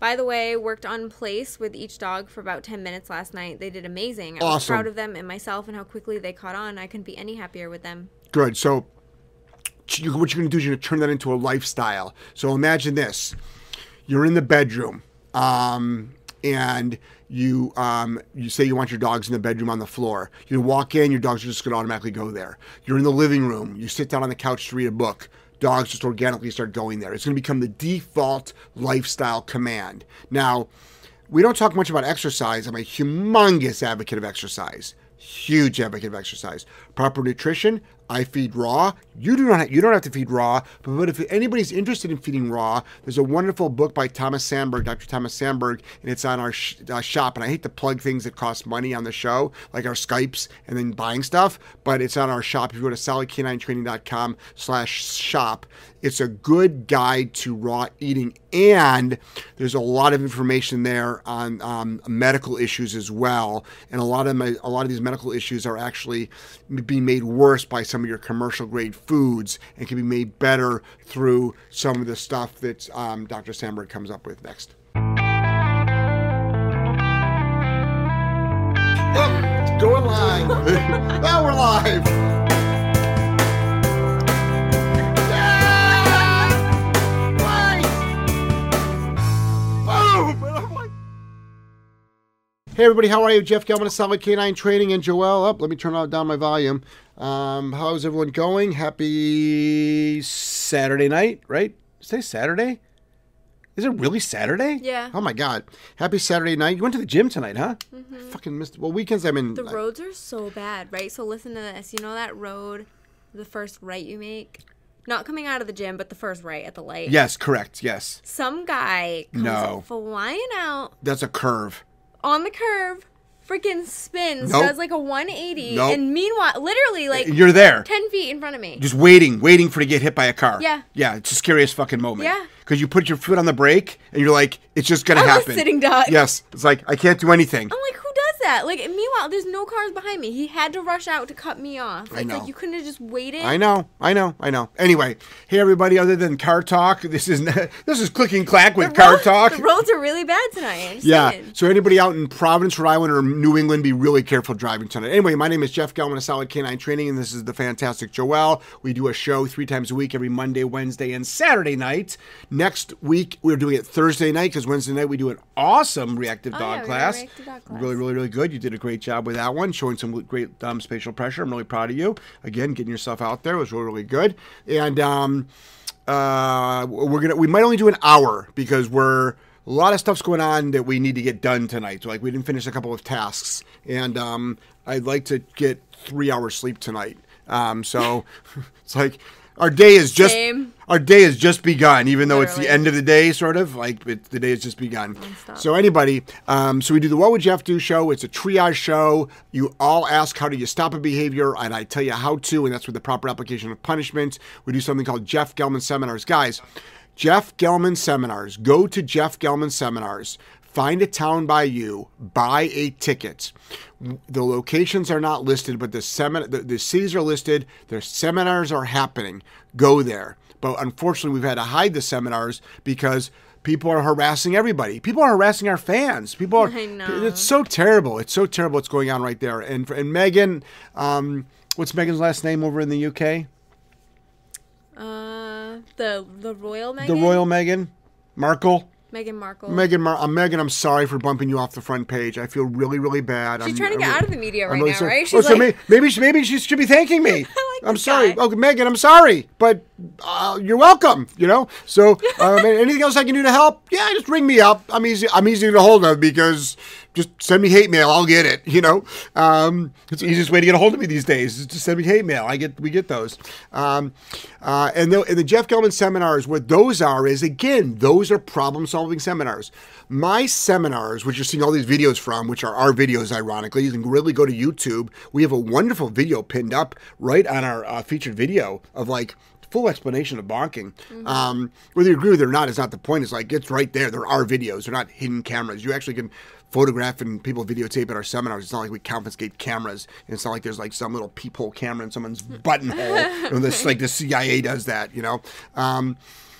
By the way, worked on place with each dog for about 10 minutes last night. They did amazing. I was Awesome. proud of them and myself and how quickly they caught on. I couldn't be any happier with them. Good. So, you, what you're going to do is you're going to turn that into a lifestyle. So imagine this: you're in the bedroom, um, and you um, you say you want your dogs in the bedroom on the floor. You walk in, your dogs are just going to automatically go there. You're in the living room. You sit down on the couch to read a book. Dogs just organically start going there. It's going to become the default lifestyle command. Now, we don't talk much about exercise. I'm a humongous advocate of exercise. Huge advocate of exercise. Proper nutrition. I feed raw. You do not. You don't have to feed raw. But, but if anybody's interested in feeding raw, there's a wonderful book by Thomas Sandberg, Dr. Thomas Sandberg, and it's on our sh- uh, shop. And I hate to plug things that cost money on the show, like our Skypes and then buying stuff. But it's on our shop. If you go to solidk9training.com/shop, it's a good guide to raw eating, and there's a lot of information there on um, medical issues as well. And a lot of my, a lot of these medical issues are actually being made worse by some of your commercial grade foods, and can be made better through some of the stuff that um, Dr. Sandberg comes up with next. Oh, going live. now we're live. Hey everybody, how are you? Jeff Gellman of Solid K9 Training and Joelle. Up, let me turn down my volume. Um, how's everyone going? Happy Saturday night, right? Say Saturday. Is it really Saturday? Yeah. Oh my God! Happy Saturday night. You went to the gym tonight, huh? Fucking missed. Well, weekends I'm in. The roads are so bad, right? So listen to this. You know that road, the first right you make? Not coming out of the gym, but the first right at the light. Yes, correct. Yes, Some guy comes No. flying out that's a curve. On the curve, freaking spins, Nope. does like a 180, Nope. and meanwhile, literally like You're there. 10 feet in front of me. just waiting, waiting for to get hit by a car. Yeah. Yeah, it's the scariest fucking moment. Yeah. Because you put your foot on the brake and you're like, it's just gonna I was happen. sitting duck. Yes. It's like I can't do anything. I'm like, who that? Like, meanwhile, there's no cars behind me. He had to rush out to cut me off. It's know. like you couldn't have just waited. I know, I know, I know. Anyway, hey everybody, other than car talk, this is this is clicking clack with car talk. The roads are really bad tonight. I'm Yeah. saying. So anybody out in Providence, Rhode Island, or New England, be really careful driving tonight. Anyway, my name is Jeff Gellman of Solid K9 Training, and this is the fantastic Joelle. We do a show three times a week, every Monday, Wednesday, and Saturday night. Next week we're doing it Thursday night because Wednesday night we do an awesome reactive Oh, dog yeah, we got class. reactive dog class. Really, really, really good. You did a great job with that one, showing some great um, spatial pressure. I'm really proud of you. Again, getting yourself out there was really, really good. And um, uh, we're gonna we might only do an hour because we're a lot of stuff's going on that we need to get done tonight. So like we didn't finish a couple of tasks, and um, I'd like to get three hours sleep tonight. Um, so it's like our day is just Same. Our day has just begun, even though it's the end of the day, sort of like it, the day has just begun. So anybody, um, so we do the What Would Jeff Do show. It's a triage show. You all ask how do you stop a behavior, and I tell you how to, and that's with the proper application of punishment. We do something called Jeff Gellman seminars, guys. Jeff Gellman seminars. Go to Jeff Gellman seminars. Find a town by you. Buy a ticket. The locations are not listed, but the semin- the, the cities are listed. Their seminars are happening. Go there. But unfortunately, we've had to hide the seminars because people are harassing everybody. People are harassing our fans. People are. I know. It's so terrible. It's so terrible what's going on right there. And and Megan, um, what's Megan's last name over in the UK? Uh, the the royal Megan. The Royal Megan, Markle. Meghan Markle. Megan, Mar- uh, Megan, I'm sorry for bumping you off the front page. I feel really, really bad. She's I'm, trying to I'm get re- out of the media I'm right really now, sorry. right? Oh, She's so like, may- maybe, she- maybe she should be thanking me. I'm sorry. guy. Okay, Megan, I'm sorry, but uh, you're welcome. You know. So, um, anything else I can do to help? Yeah, just ring me up. I'm easy. I'm easy to hold of because just send me hate mail. I'll get it. You know. Um, it's the easiest way to get a hold of me these days is to send me hate mail. I get we get those. Um, uh, and the, and the Jeff Gellman seminars, what those are is again, those are problem solving seminars. My seminars, which you're seeing all these videos from, which are our videos, ironically, you can really go to YouTube. We have a wonderful video pinned up right on our uh, featured video of like full explanation of bonking. Um, whether you agree with it or not is not the point. It's like it's right there. There are videos. They're not hidden cameras. You actually can photograph and people videotape at our seminars. It's not like we confiscate cameras. And it's not like there's like some little peephole camera in someone's buttonhole. know, this like the CIA does that. You know. Um,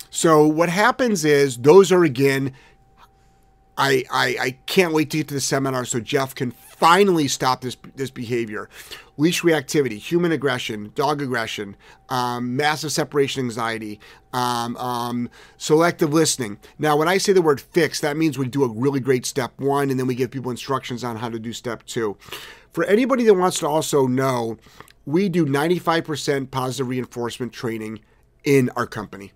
so what happens is those are again I, I I can't wait to get to the seminar so Jeff can finally stop this this behavior. Leash reactivity, human aggression, dog aggression, um, massive separation anxiety, um, um, selective listening. Now, when I say the word fix, that means we do a really great step one, and then we give people instructions on how to do step two. For anybody that wants to also know, we do 95% positive reinforcement training in our company.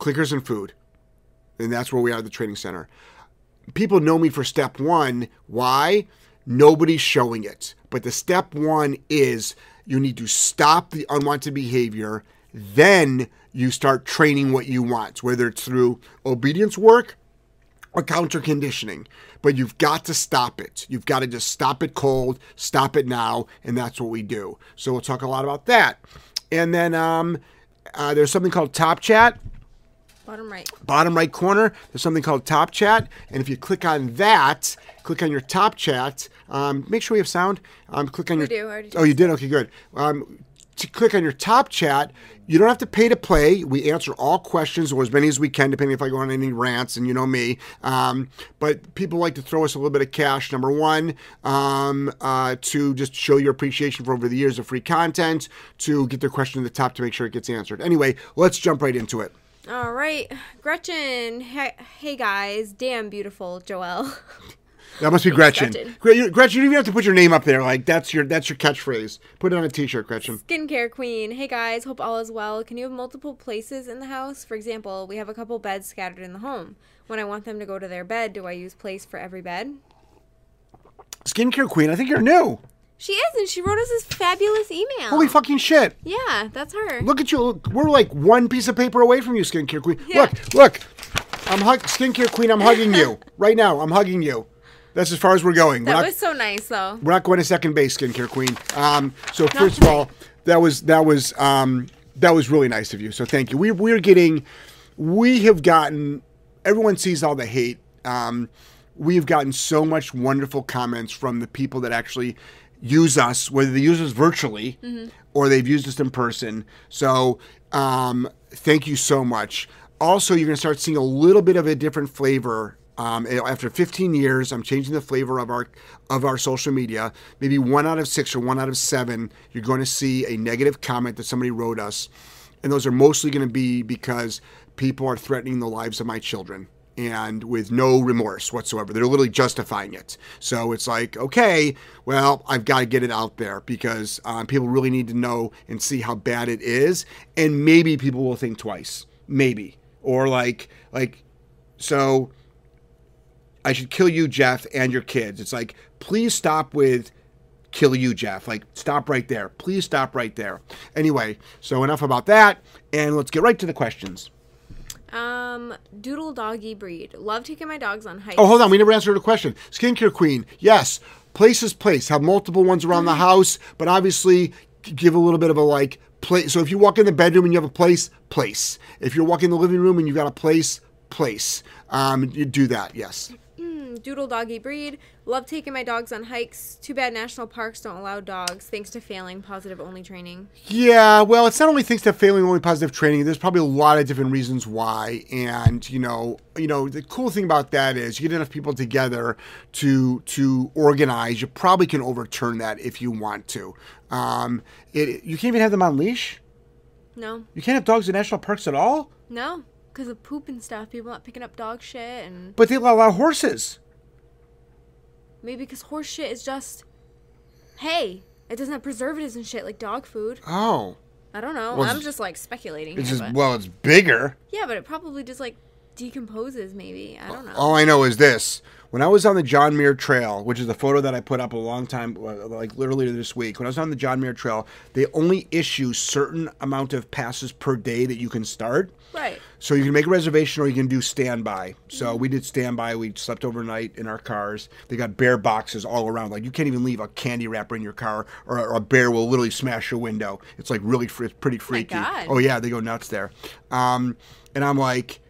Clickers and food. And that's where we are at the training center. People know me for step one. Why? Nobody's showing it. But the step one is you need to stop the unwanted behavior. Then you start training what you want, whether it's through obedience work or counter conditioning. But you've got to stop it. You've got to just stop it cold, stop it now, and that's what we do. So we'll talk a lot about that. And then um, uh, there's something called Top Chat Bottom right. bottom right corner, there's something called Top Chat. And if you click on that, click on your Top Chat, um, make sure we have sound. Um, click on We your. do, Oh, you did? Okay, good. Um, to click on your Top Chat, you don't have to pay to play. We answer all questions or as many as we can, depending if I go on any rants, and you know me. Um, but people like to throw us a little bit of cash. Number one, um, uh, to just show your appreciation for over the years of free content, to get their question to the top to make sure it gets answered. Anyway, let's jump right into it. All right, Gretchen. Hey, hey guys, damn beautiful, Joelle. That must be Gretchen. Gretchen. Gre- you- Gretchen, you don't even have to put your name up there. Like that's your that's your catchphrase. Put it on a T-shirt, Gretchen. Skincare queen. Hey guys, hope all is well. Can you have multiple places in the house? For example, we have a couple beds scattered in the home. When I want them to go to their bed, do I use place for every bed? Skincare queen. I think you're new. She is, and she wrote us this fabulous email. Holy fucking shit! Yeah, that's her. Look at you. Look, we're like one piece of paper away from you, skincare queen. Yeah. Look, look. I'm hug skincare queen. I'm hugging you right now. I'm hugging you. That's as far as we're going. We're that not, was so nice, though. we're not going to second base, skincare queen. Um, so first of all, that was that was um, that was really nice of you. So thank you. We we're getting, we have gotten. Everyone sees all the hate. Um, we've gotten so much wonderful comments from the people that actually use us, whether they use us virtually or they've used us in person. So um, thank you so much. Also, you're going to start seeing a little bit of a different flavor um, after 15 years, I'm changing the flavor of our of our social media. Maybe one out of six or one out of seven, you're going to see a negative comment that somebody wrote us, and those are mostly going to be because people are threatening the lives of my children and with no remorse whatsoever. They're literally justifying it. So it's like, okay, well, I've got to get it out there because um, people really need to know and see how bad it is, and maybe people will think twice, maybe, or like like so. I should kill you, Jeff, and your kids. It's like, please stop with kill you, Jeff. Like, stop right there. Please stop right there. Anyway, so enough about that, and let's get right to the questions. Um, doodle doggy breed. Love taking my dogs on hikes. Oh, hold on. We never answered a question. Skincare Queen. Yes, place is place. Have multiple ones around the house, but obviously give a little bit of a like place. So if you walk in the bedroom and you have a place, place. If you're walking in the living room and you've got a place, place. Um, you do that. Yes. Doodle doggy breed. Love taking my dogs on hikes. Too bad national parks don't allow dogs, thanks to failing positive only training. Yeah, well, it's not only thanks to failing only positive training. There's probably a lot of different reasons why, and you know, you know, the cool thing about that is you get enough people together to to organize. You probably can overturn that if you want to. Um, it you can't even have them on leash. No, You can't have dogs in national parks at all. no, because of poop and stuff. People not picking up dog shit, and But they allow horses. Maybe because horse shit is just, hey, it doesn't have preservatives and shit like dog food. Oh, I don't know. Well, I'm just like speculating. it's here, just but- well, it's bigger. yeah, but it probably just like decomposes. Maybe I don't know. All I know is this. When I was on the John Muir Trail, which is a photo that I put up a long time, uh, like literally this week, when I was on the John Muir Trail, they only issue certain amount of passes per day that you can start. Right. So you can make a reservation or you can do standby. So we did standby. We slept overnight in our cars. They got bear boxes all around. Like you can't even leave a candy wrapper in your car, or, or a bear will literally smash your window. It's like really, fr- it's pretty freaky. Oh yeah, they go nuts there. Um, and I'm like,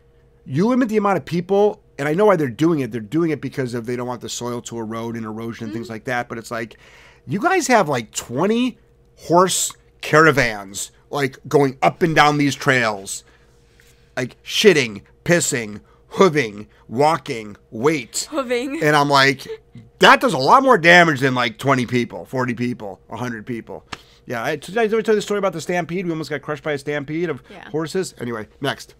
you limit the amount of people, and I know why they're doing it. They're doing it because of they don't want the soil to erode and erosion and things like that. But it's like, you guys have like 20 horse caravans like going up and down these trails like shitting, pissing, hooving, walking, weight. Hooving. And I'm like, that does a lot more damage than like 20 people, 40 people, 100 people. Yeah, I, did I tell you the story about the stampede? We almost got crushed by a stampede of Yeah. horses. Anyway, next.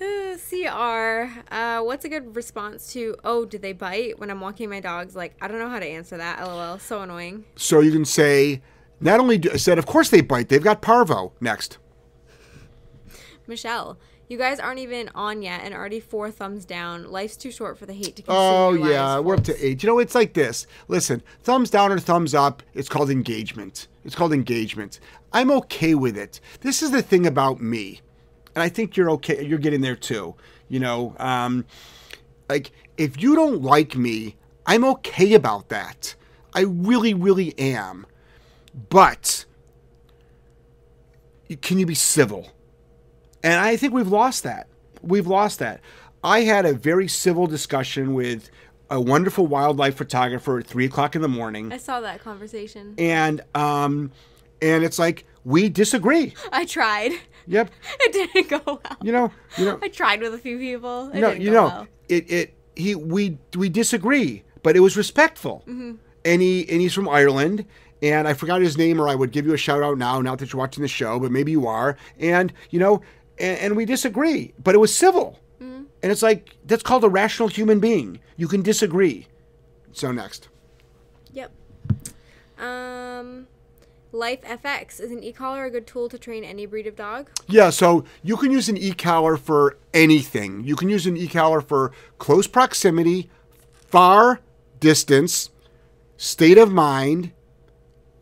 Uh, CR. Uh, what's a good response to, oh, did they bite when I'm walking my dogs? Like, I don't know how to answer that. LOL. So annoying. So you can say, not only do, said, of course they bite. They've got parvo. Next. Michelle, you guys aren't even on yet and already four thumbs down. Life's too short for the hate to consume. Oh yeah, lives, we're up to eight. You know, it's like this. Listen, thumbs down or thumbs up. It's called engagement. It's called engagement. I'm okay with it. This is the thing about me, and I think you're okay. You're getting there too. You know, um, like if you don't like me, I'm okay about that. I really, really am. But can you be civil? And I think we've lost that. We've lost that. I had a very civil discussion with a wonderful wildlife photographer at three o'clock in the morning, I saw that conversation. and um, and it's like we disagree. I tried. Yep. It didn't go well. You know. You know. I tried with a few people. It no. You know. well. It. It. He. We. We disagree, but it was respectful. Mm-hmm. And he. And he's from Ireland. And I forgot his name, or I would give you a shout out now. Not that you're watching the show, but maybe you are. And you know. And, and we disagree, but it was civil. Mm-hmm. And it's like that's called a rational human being. You can disagree. So next. Yep. Um, Life FX is an e-collar a good tool to train any breed of dog? Yeah, so you can use an e-collar for anything. You can use an e-collar for close proximity, far distance, state of mind,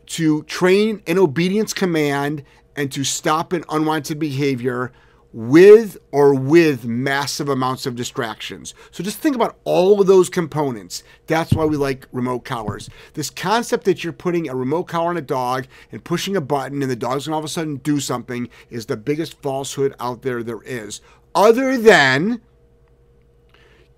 to train an obedience command and to stop an unwanted behavior with or with massive amounts of distractions. So just think about all of those components. That's why we like remote collars. This concept that you're putting a remote collar on a dog and pushing a button and the dog's gonna all of a sudden do something is the biggest falsehood out there there is. Other than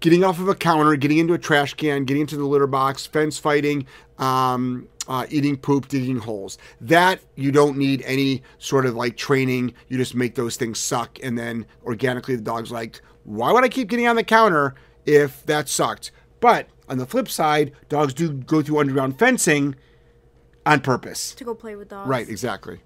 getting off of a counter, getting into a trash can, getting into the litter box, fence fighting, um, uh, eating poop, digging holes. That you don't need any sort of like training. You just make those things suck, and then organically the dog's like, why would I keep getting on the counter if that sucked? But on the flip side, dogs do go through underground fencing on purpose. To go play with dogs. Right, exactly.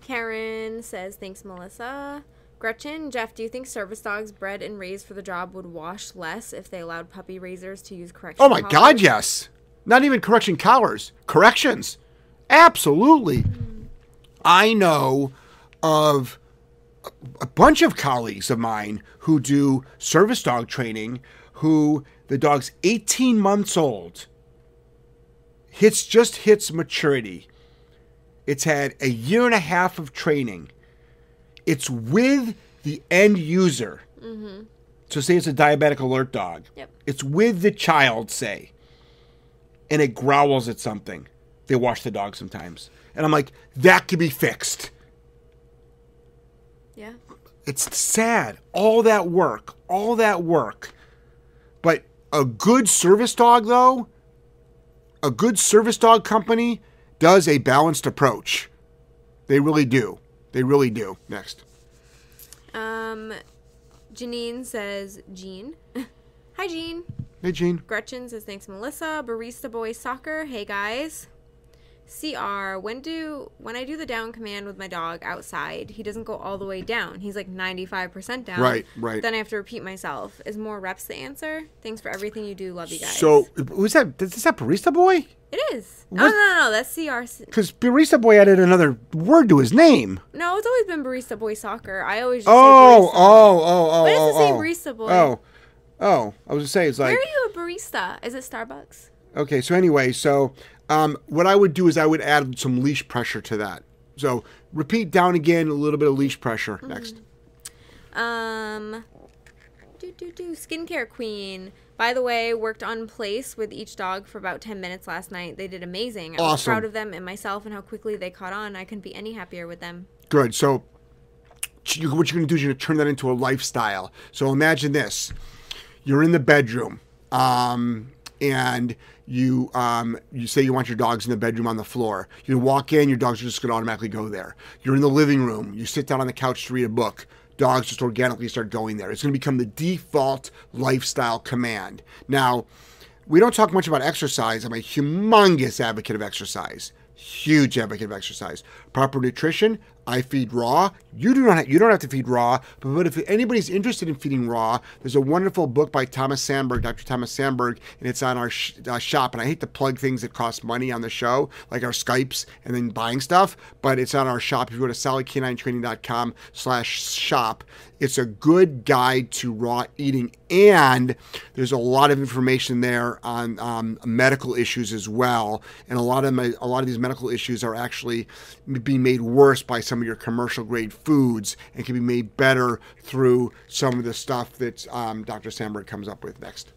Karen says, thanks, Melissa. Gretchen, Jeff, do you think service dogs bred and raised for the job would wash less if they allowed puppy raisers to use correction? Oh my God, yes. Not even correction collars, corrections. Absolutely. I know of a- bunch of colleagues of mine who do service dog training who the dog's 18 months old hits just hits maturity. It's had a year and a half of training. It's with the end user. Mm-hmm. So say it's a diabetic alert dog. Yep. It's with the child, say, and it growls at something. They wash the dog sometimes. And I'm like, that could be fixed. Yeah. It's sad. All that work, all that work. But a good service dog, though, a good service dog company does a balanced approach. They really do. They really do. Next. Um, Janine says, Jean. Hi, Jean. Hey, Gene. Gretchen says, thanks, Melissa. Barista Boy Soccer. Hey, guys. CR, when do when I do the down command with my dog outside, he doesn't go all the way down. He's like 95% down. Right, right. Then I have to repeat myself. Is more reps the answer? Thanks for everything you do. Love you guys. So, was that, is that Barista Boy? it is. Oh, What- no, no, no. That's CR. Because Barista Boy added another word to his name. No, it's always been Barista Boy Soccer. I always just Oh, say barista. oh, oh, oh. Why does oh, it say oh. Barista Boy? Oh, oh, oh oh. I was gonna say it's like Where are you a barista? Is it Starbucks? okay. So anyway, so um, what I would do is I would add some leash pressure to that. So repeat down again, a little bit of leash pressure Mm-hmm. next. Um, do do do. Skincare queen. By the way, worked on place with each dog for about ten minutes last night. They did amazing. I was Awesome. proud of them and myself and how quickly they caught on. I couldn't be any happier with them. Good. So what you're gonna do is you're gonna turn that into a lifestyle. So imagine this: you're in the bedroom, um, and you um, you say you want your dogs in the bedroom on the floor. You walk in, your dogs are just gonna automatically go there. You're in the living room. You sit down on the couch to read a book. dogs just organically start going there. It's going to become the default lifestyle command. Now, we don't talk much about exercise. I'm a humongous advocate of exercise. Huge advocate of exercise. Proper nutrition. I feed raw. You do not. You don't have to feed raw. But, but if anybody's interested in feeding raw, there's a wonderful book by Thomas Sandberg, Dr. Thomas Sandberg, and it's on our sh- uh, shop. And I hate to plug things that cost money on the show, like our Skypes and then buying stuff. But it's on our shop. If you go to solidk9training.com/shop, it's a good guide to raw eating, and there's a lot of information there on um, medical issues as well. And a lot of my, a lot of these medical issues are actually being made worse by some of your commercial grade foods, and can be made better through some of the stuff that um, Dr. Sandberg comes up with next.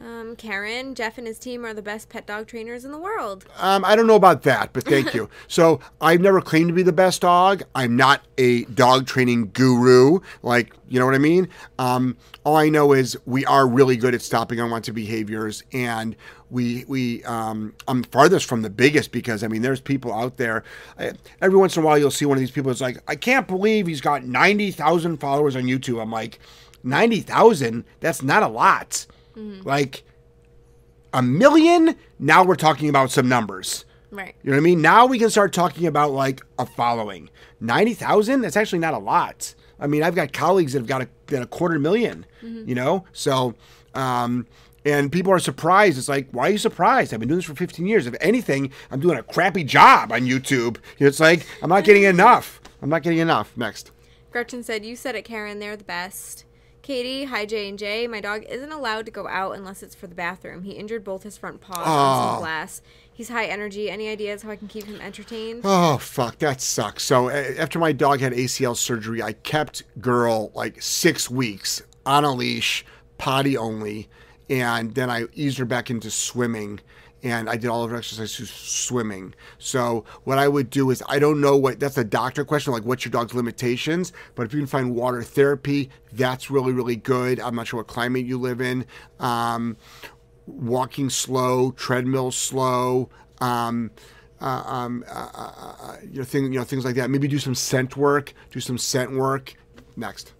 Um, Karen, Jeff and his team are the best pet dog trainers in the world. Um, I don't know about that, but thank you. So I've never claimed to be the best dog. I'm not a dog training guru. Like, you know what I mean? Um, all I know is we are really good at stopping unwanted behaviors, and we we um, I'm farthest from the biggest because I mean there's people out there. I, every once in a while you'll see one of these people. It's like I can't believe he's got ninety thousand followers on YouTube. I'm like ninety thousand. That's not a lot. Like a million. Now we're talking about some numbers. Right. You know what I mean? Now we can start talking about like a following. 90,000? That's actually not a lot. I mean, I've got colleagues that have got a, got a quarter 1000000 you know? So, um, and people are surprised. It's like, why are you surprised? I've been doing this for 15 years. If anything, I'm doing a crappy job on YouTube. It's like, I'm not getting enough. I'm not getting enough. Next. Gretchen said, "You said it, Karen. They're the best." Katie, hi J and J. My dog isn't allowed to go out unless it's for the bathroom. He injured both his front paws on some ah. glass. He's high energy. Any ideas how I can keep him entertained? Oh fuck, that sucks. So after my dog had ACL surgery, I kept girl like six weeks on a leash, potty only, and then I eased her back into swimming. And I did all of her exercises swimming. So what I would do is I don't know what that's a doctor question, like what's your dog's limitations. But if you can find water therapy, that's really really good. I'm not sure what climate you live in. Um, walking slow, treadmill slow. Um, uh, um, uh, uh, uh, you know, thing, you know, things like that. Maybe do some scent work. Do some scent work. Next.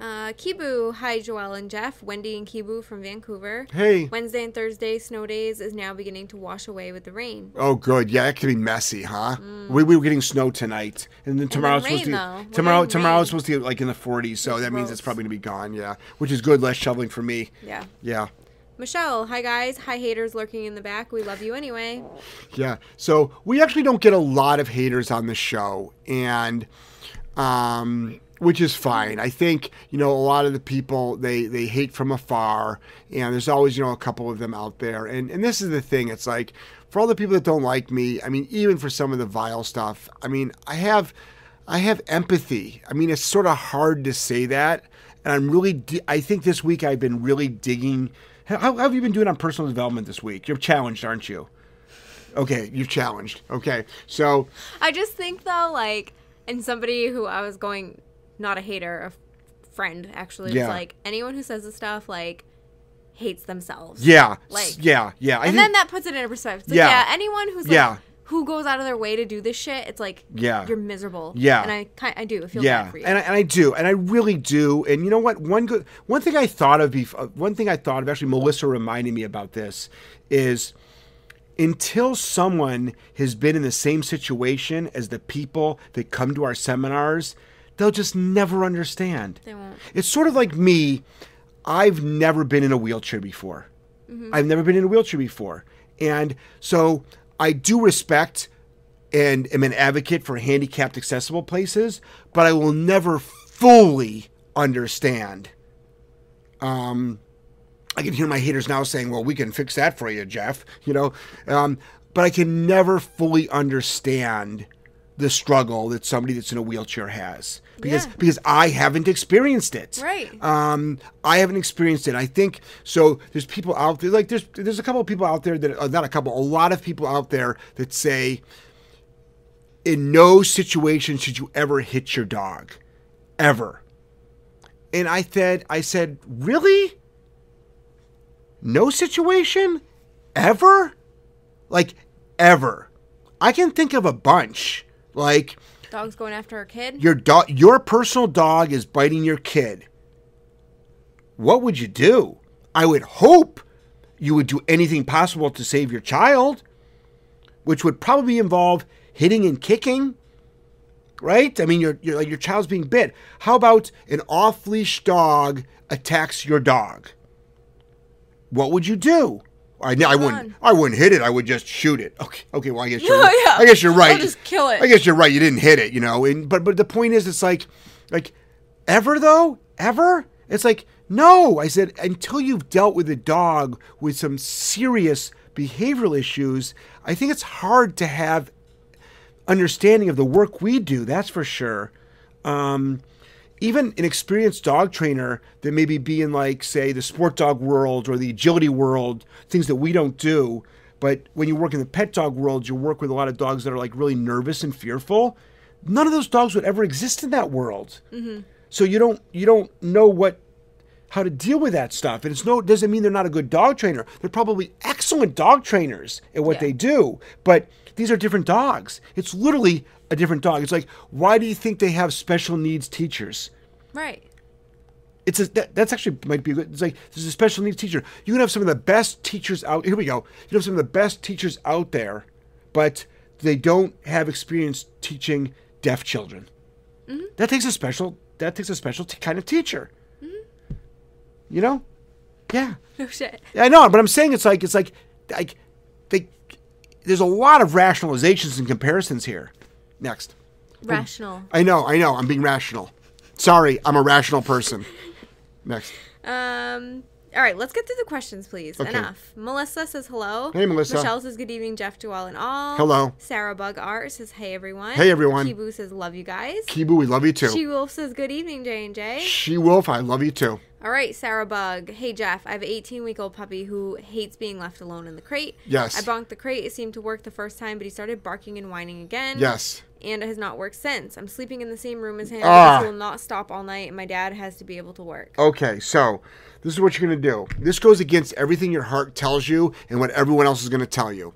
Uh, Kibu, hi Joelle and Jeff. Wendy and Kibu from Vancouver. Hey. Wednesday and Thursday snow days is now beginning to wash away with the rain. Oh, good. Yeah, that could be messy, huh? We, we were getting snow tonight, and then tomorrow's rain, supposed to. Tomorrow tomorrow's supposed to be like in the 40s, so that means it's probably gonna be gone. Yeah, which is good. Less shoveling for me. Yeah. Yeah. Michelle, hi guys. Hi haters lurking in the back. We love you anyway. Yeah. So we actually don't get a lot of haters on the show, and um, which is fine. I think you know a lot of the people they they hate from afar, and there's always you know a couple of them out there. And and this is the thing. It's like for all the people that don't like me. I mean, even for some of the vile stuff. I mean, I have I have empathy. I mean, it's sort of hard to say that, and I'm really. I think this week I've been really digging. How, how have you been doing on personal development this week? You're challenged, aren't you? Okay, you're challenged. Okay, so I just think though, like, and somebody who I was going, not a hater, a friend actually, Yeah. was like, anyone who says this stuff, like, hates themselves. yeah, Like- yeah, yeah. I and think, then that puts it in perspective. Like, Yeah. yeah. anyone who's like, Yeah. who goes out of their way to do this shit, it's like, Yeah. you're miserable. Yeah. and I kind, I do I feel yeah, bad for you. and I, and I do, and I really do. And you know what? One good, one thing I thought of, before, uh, one thing I thought of. Actually, Melissa reminded me about this. Is until someone has been in the same situation as the people that come to our seminars, they'll just never understand. They won't. It's sort of like me. I've never been in a wheelchair before. I've never been in a wheelchair before. And so I do respect and am an advocate for handicapped accessible places, but I will never fully understand. Um, I can hear my haters now saying, "Well, we can fix that for you, Jeff." You know, um, but I can never fully understand the struggle that somebody that's in a wheelchair has because Yeah. because I haven't experienced it. Right. Um, I haven't experienced it. I think so. There's people out there like there's there's a couple of people out there that uh, not a couple, a lot of people out there that say, in no situation should you ever hit your dog, ever. And I said, I said, really? No situation, ever, like ever. I can think of a bunch. Like Dog's going after our kid. Your dog, your personal dog is biting your kid. What would you do? I would hope you would do anything possible to save your child, which would probably involve hitting and kicking. Right? I mean, your your your child's being bit. How about an off leash dog attacks your dog? What would you do? I, I wouldn't. I wouldn't hit it. I would just shoot it. Okay. Okay. Well, I guess you're. Oh, yeah. I guess you're right. I'll just kill it. I guess you're right. You didn't hit it. You know. And but but the point is, it's like, like, ever though, ever. It's like no. I said until you've dealt with a dog with some serious behavioral issues, I think it's hard to have understanding of the work we do. That's for sure. Um, even an experienced dog trainer that maybe be in like say the sport dog world or the agility world, things that we don't do. But when you work in the pet dog world, you work with a lot of dogs that are like really nervous and fearful. None of those dogs would ever exist in that world. Mm-hmm. So you don't you don't know what how to deal with that stuff. And it's no doesn't mean they're not a good dog trainer. They're probably excellent dog trainers at what Yeah. they do. But these are different dogs. It's literally a different dog. It's like why do you think they have special needs teachers? Right. It's a, that, that's actually might be good. It's like there's a special needs teacher. You can have some of the best teachers out. Here we go. You have some of the best teachers out there, but they don't have experience teaching deaf children. Mm-hmm. That takes a special. That takes a special t- kind of teacher. Mm-hmm. You know, yeah. No shit. I know, but I'm saying it's like it's like like they. There's a lot of rationalizations and comparisons here. Next. Rational. I know, I know. I'm being rational. Sorry, I'm a rational person. Next. Um. All right, let's get through the questions, please. Okay. Enough. Melissa says hello. Hey, Melissa. Michelle says good evening, Jeff, to all and all. Hello. Sarah Bug Art says hey everyone. Hey, everyone. Kibu says love you guys. Kibu, we love you too. She Wolf says good evening, J and J. She Wolf, I love you too. All right, Sarah Bug. Hey Jeff, I have an 18 week old puppy who hates being left alone in the crate. Yes. I bonked the crate. It seemed to work the first time, but he started barking and whining again. Yes. And it has not worked since. I'm sleeping in the same room as him Ah. he will not stop all night, and my dad has to be able to work. Okay, so this is what you're going to do. This goes against everything your heart tells you and what everyone else is going to tell you.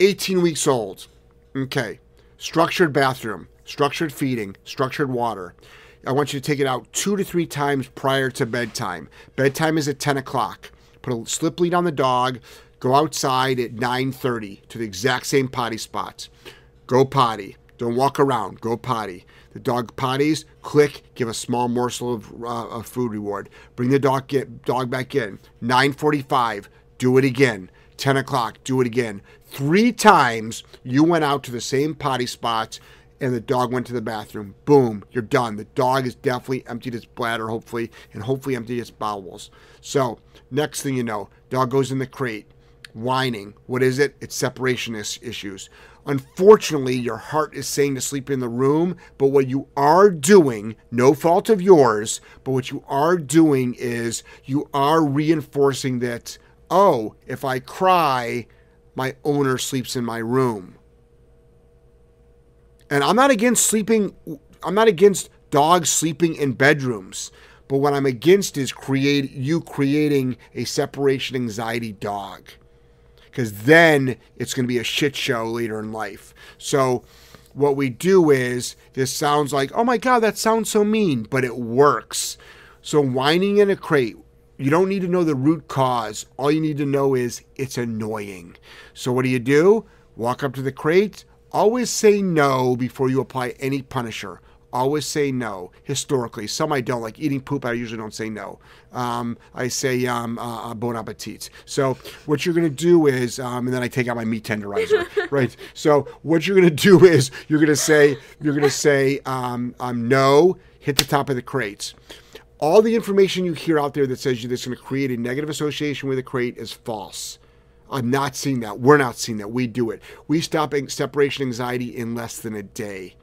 18 weeks old. Okay. Structured bathroom, structured feeding, structured water. I want you to take it out two to three times prior to bedtime. Bedtime is at 10 o'clock. Put a slip lead on the dog. Go outside at 9:30 to the exact same potty spot. Go potty. Don't walk around. Go potty. The dog potties. Click. Give a small morsel of, uh, food reward. Bring the dog get dog back in. 9:45. Do it again. 10 o'clock. Do it again. Three times you went out to the same potty spots and the dog went to the bathroom. Boom, you're done. The dog has definitely emptied its bladder, hopefully, and hopefully emptied its bowels. So, next thing you know, dog goes in the crate, whining. What is it? It's separation issues. Unfortunately, your heart is saying to sleep in the room, but what you are doing, no fault of yours, but what you are doing is you are reinforcing that, oh, if I cry, my owner sleeps in my room. And I'm not against sleeping, I'm not against dogs sleeping in bedrooms. But what I'm against is create you creating a separation anxiety dog. Because then it's going to be a shit show later in life. So what we do is this sounds like, oh my God, that sounds so mean, but it works. So whining in a crate, you don't need to know the root cause. All you need to know is it's annoying. So what do you do? Walk up to the crate. Always say no before you apply any punisher. Always say no. Historically, some I don't like eating poop. I usually don't say no. Um, I say um, uh, uh, bon appetit. So what you're gonna do is, um, and then I take out my meat tenderizer, right? So what you're gonna do is you're gonna say you're gonna say um, um, no. Hit the top of the crates all the information you hear out there that says you that's going to create a negative association with a crate is false. I'm not seeing that. We're not seeing that. We do it. We stop separation anxiety in less than a day.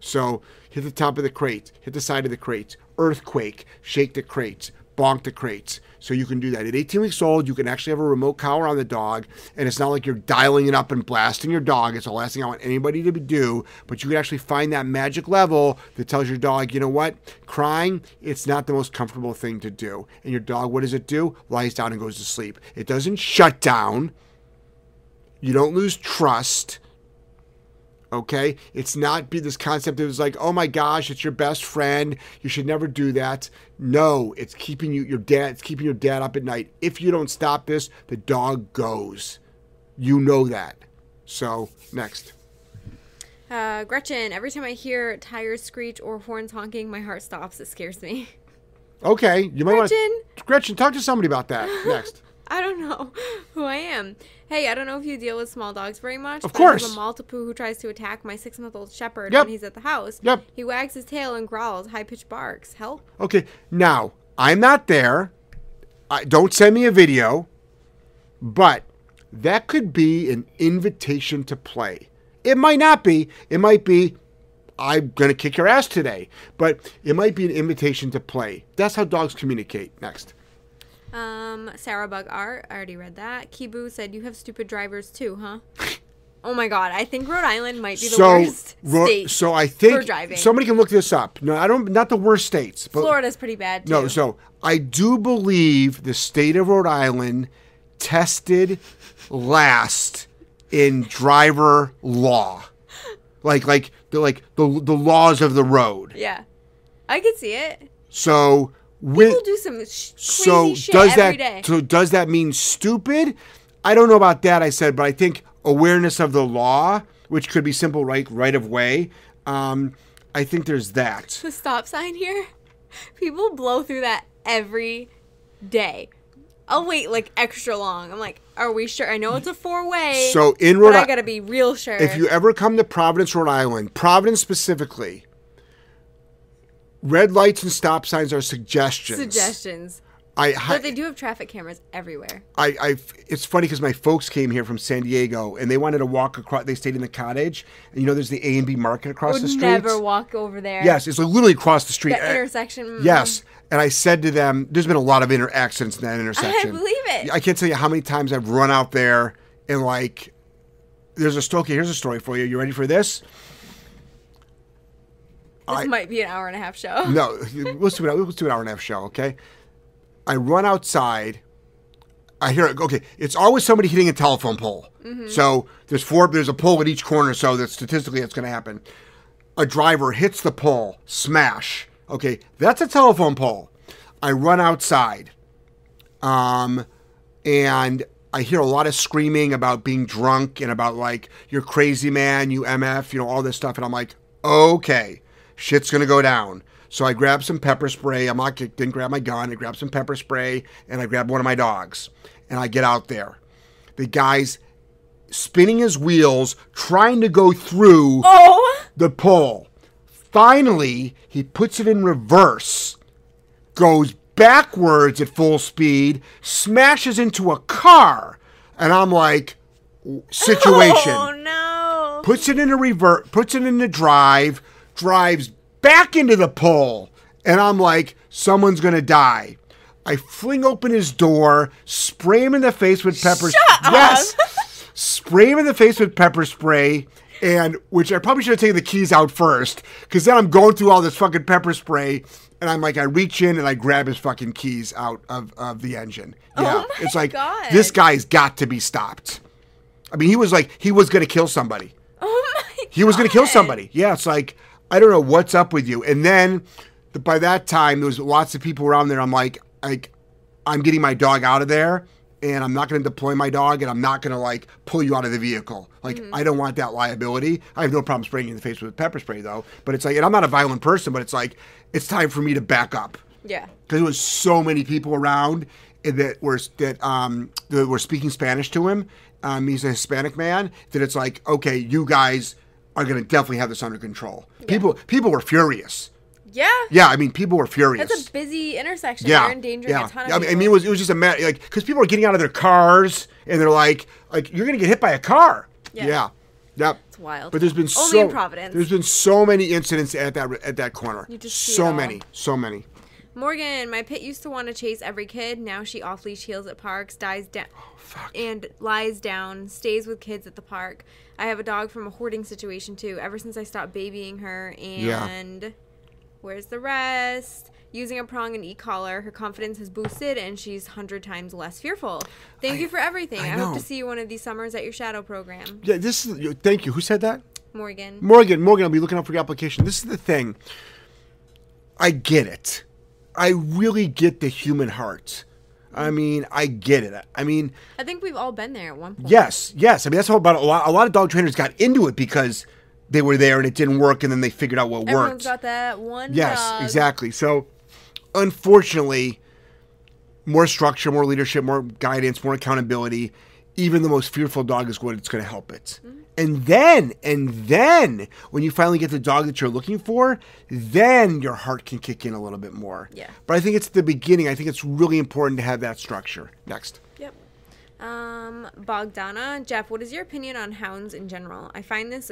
So hit the top of the crate, hit the side of the crate, earthquake, shake the crates, bonk the crates. So you can do that. At 18 weeks old, you can actually have a remote collar on the dog, and it's not like you're dialing it up and blasting your dog. It's the last thing I want anybody to do. But you can actually find that magic level that tells your dog, you know what? Crying, it's not the most comfortable thing to do. And your dog, what does it do? Lies down and goes to sleep. It doesn't shut down. You don't lose trust Okay, it's not be this concept. It was like, oh my gosh, it's your best friend. You should never do that. No, it's keeping you your dad. It's keeping your dad up at night. If you don't stop this, the dog goes. You know that. So next. Uh, Gretchen, every time I hear tires screech or horns honking, my heart stops. It scares me. Okay, you might want Gretchen. to Gretchen talk to somebody about that next. I don't know who I am. Hey, I don't know if you deal with small dogs very much. Of but I have course. a Maltipoo who tries to attack my six month old shepherd Yep. when he's at the house. Yep. He wags his tail and growls, high pitched barks. Help. Okay, now I'm not there. I, don't send me a video, but that could be an invitation to play. It might not be. It might be. I'm gonna kick your ass today, but it might be an invitation to play. That's how dogs communicate. Next. Um, Sarah Bug Art, I already read that. Kibu said, You have stupid drivers too, huh? oh my god, I think Rhode Island might be the so, worst Ro- state. so I think for driving. somebody can look this up. No, I don't. Not the worst states, but Florida's pretty bad too. No, so I do believe the state of Rhode Island tested last in driver law, like like the like the the laws of the road. yeah. I could see it. So with People do some sh- so shit does every that day. so does that mean stupid? I don't know about that. I said, but I think awareness of the law, which could be simple, right right of way. Um, I think there's that. the stop sign here. People blow through that every day. I'll wait like extra long. I'm like, are we sure? I know it's a four way. So in Rhode I I- gotta be real sure. if you ever come to Providence, Rhode Island, Providence specifically, red lights and stop signs are suggestions. suggestions, I, but they do have traffic cameras everywhere. I, I, it's funny because my folks came here from San Diego and they wanted to walk across. They stayed in the cottage, and you know, there's the A and B market across Would the street. never walk over there. Yes, it's literally across the street. That Uh, intersection. Yes, and I said to them, "There's been a lot of inter- accidents in that intersection. I believe it. I can't tell you how many times I've run out there and like, there's a story. Okay, here's a story for you. You ready for this? This I- might be an hour and a half show. No, let's do it. Let's do an hour and a half show, okay? I run outside. I hear it. Okay, it's always somebody hitting a telephone pole. So there's four. There's a pole at each corner. So that statistically, it's going to happen. A driver hits the pole, smash. Okay, that's a telephone pole. I run outside, um, and I hear a lot of screaming about being drunk and about like you're crazy man, you MF, you know all this stuff, and I'm like, okay, shit's gonna go down. So I grab some pepper spray. I'm not didn't grab my gun. I grab some pepper spray and I grab one of my dogs, and I get out there. The guy's spinning his wheels, trying to go through Oh, the pole. Finally, he puts it in reverse, goes backwards at full speed, smashes into a car, and I'm like, situation. oh no! Puts it in a revert, puts it in the drive, drives back into the pole, and I'm like, someone's gonna die. I fling open his door, spray him in the face with pepper. Shut yes, spray him in the face with pepper spray, and which I probably should have taken the keys out first, because then I'm going through all this fucking pepper spray, and I'm like, I reach in and I grab his fucking keys out of, of the engine. Oh yeah, Oh my it's like God. this guy's got to be stopped. I mean, he was like he was gonna kill somebody. Oh my! He was going to kill somebody. Yeah, it's like I don't know what's up with you. And then the, by that time, there was lots of people around there. I'm like, like I'm getting my dog out of there, and I'm not going to deploy my dog, and I'm not going to like pull you out of the vehicle. Like Mm-hmm. I don't want that liability. I have no problem spraying you in the face with pepper spray though. But it's like, and I'm not a violent person, but it's like it's time for me to back up Yeah. because there was so many people around that were that um that were speaking Spanish to him. Um, he's a Hispanic man. That it's like, okay, you guys are gonna definitely have this under control. People people were furious. Yeah. Yeah, I mean, people were furious. That's a busy intersection. yeah, You're endangering yeah. a ton of Yeah, I mean, I mean, it was it was just a matter like because people are getting out of their cars and they're like, like you're gonna get hit by a car. Yeah. Yeah. Yep. It's wild. But there's been Only so in Providence. there's been so many incidents at that at that corner. You just so many, so many. Morgan, my pit used to want to chase every kid. Now she off leash heels at parks, dies down, oh, Fuck. and lies down, stays with kids at the park. I have a dog from a hoarding situation too. Ever since I stopped babying her, Yeah. and where's the rest? Using a prong and e-collar, her confidence has boosted, and she's hundred times less fearful. Thank I- you for everything. I I, hope to see you one of these summers at your shadow program. Yeah, this is. Thank you. Who said that? Morgan. Morgan, Morgan, I'll be looking out for your application. This is the thing. I get it. I really get the human heart. I mean, I get it. I mean, I think we've all been there at one point. yes, yes. I mean, that's how about a lot. A lot of dog trainers got into it because they were there and it didn't work, and then they figured out what Everyone's worked. got that one. Yes, dog. exactly. So, unfortunately, more structure, more leadership, more guidance, more accountability. Even the most fearful dog is what it's going to help it. Mm-hmm. And then, and then, when you finally get the dog that you're looking for, then your heart can kick in a little bit more. Yeah. But I think it's the beginning. I think it's really important to have that structure. Next. Yep. Um, Bogdana, Jeff, what is your opinion on hounds in general? I find this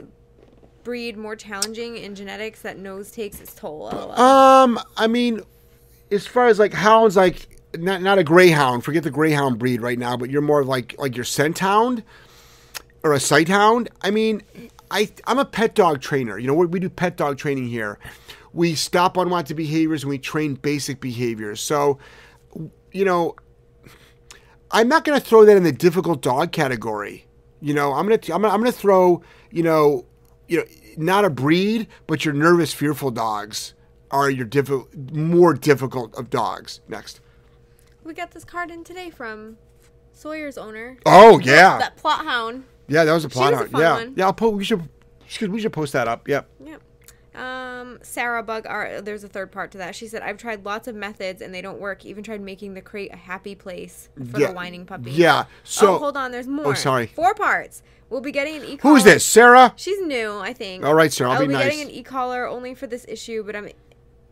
breed more challenging in genetics that nose takes its toll. LOL. Um, I mean, as far as like hounds, like not not a greyhound. Forget the greyhound breed right now, but you're more like like your scent hound or a sight hound. I mean, I I'm a pet dog trainer. You know, we we do pet dog training here. We stop unwanted behaviors and we train basic behaviors. So, you know, I'm not going to throw that in the difficult dog category. You know, I'm going to I'm I'm to throw, you know, you know, not a breed, but your nervous fearful dogs are your diffi- more difficult of dogs. Next. we got this card in today from Sawyer's owner. Oh yeah. That plot hound. Yeah, that was a plot was a Yeah. one. Yeah, I'll po- we should should- we should post that up. Yep. Yep. Um, Sarah Bug Art. There's a third part to that. She said, "I've tried lots of methods and they don't work. Even tried making the crate a happy place for Yeah. the whining puppy." Yeah. So oh, hold on. There's more. Oh, sorry. Four parts. We'll be getting an e. who's this? Sarah? She's new, I think. All right, Sarah, I'll I will be be nice. getting an e-collar only for this issue, but I'm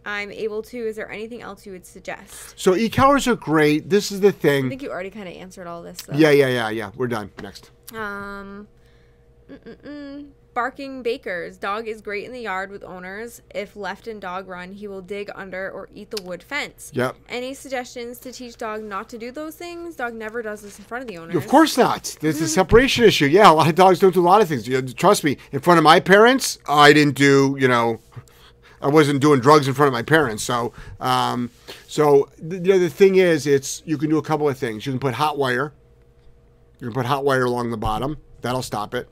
I'm able to. Is there anything else you would suggest? So e-collars are great. This is the thing. I think you already kind of answered all this. Though. Yeah, yeah, yeah, yeah. We're done. Next. Um. Mm-mm-mm. Barking Bakers. Dog is great in the yard with owners. If left in dog run, he will dig under or eat the wood fence. Yep. Any suggestions to teach dog not to do those things? Dog never does this in front of the owners. Of course not. There's a separation issue. Yeah, a lot of dogs don't do a lot of things. You- Trust me. In front of my parents, I didn't do. You know, I wasn't doing drugs in front of my parents. So, um, so the, you know, the thing is, it's you can do a couple of things. You can put hot wire. You can put hot wire along the bottom. That'll stop it.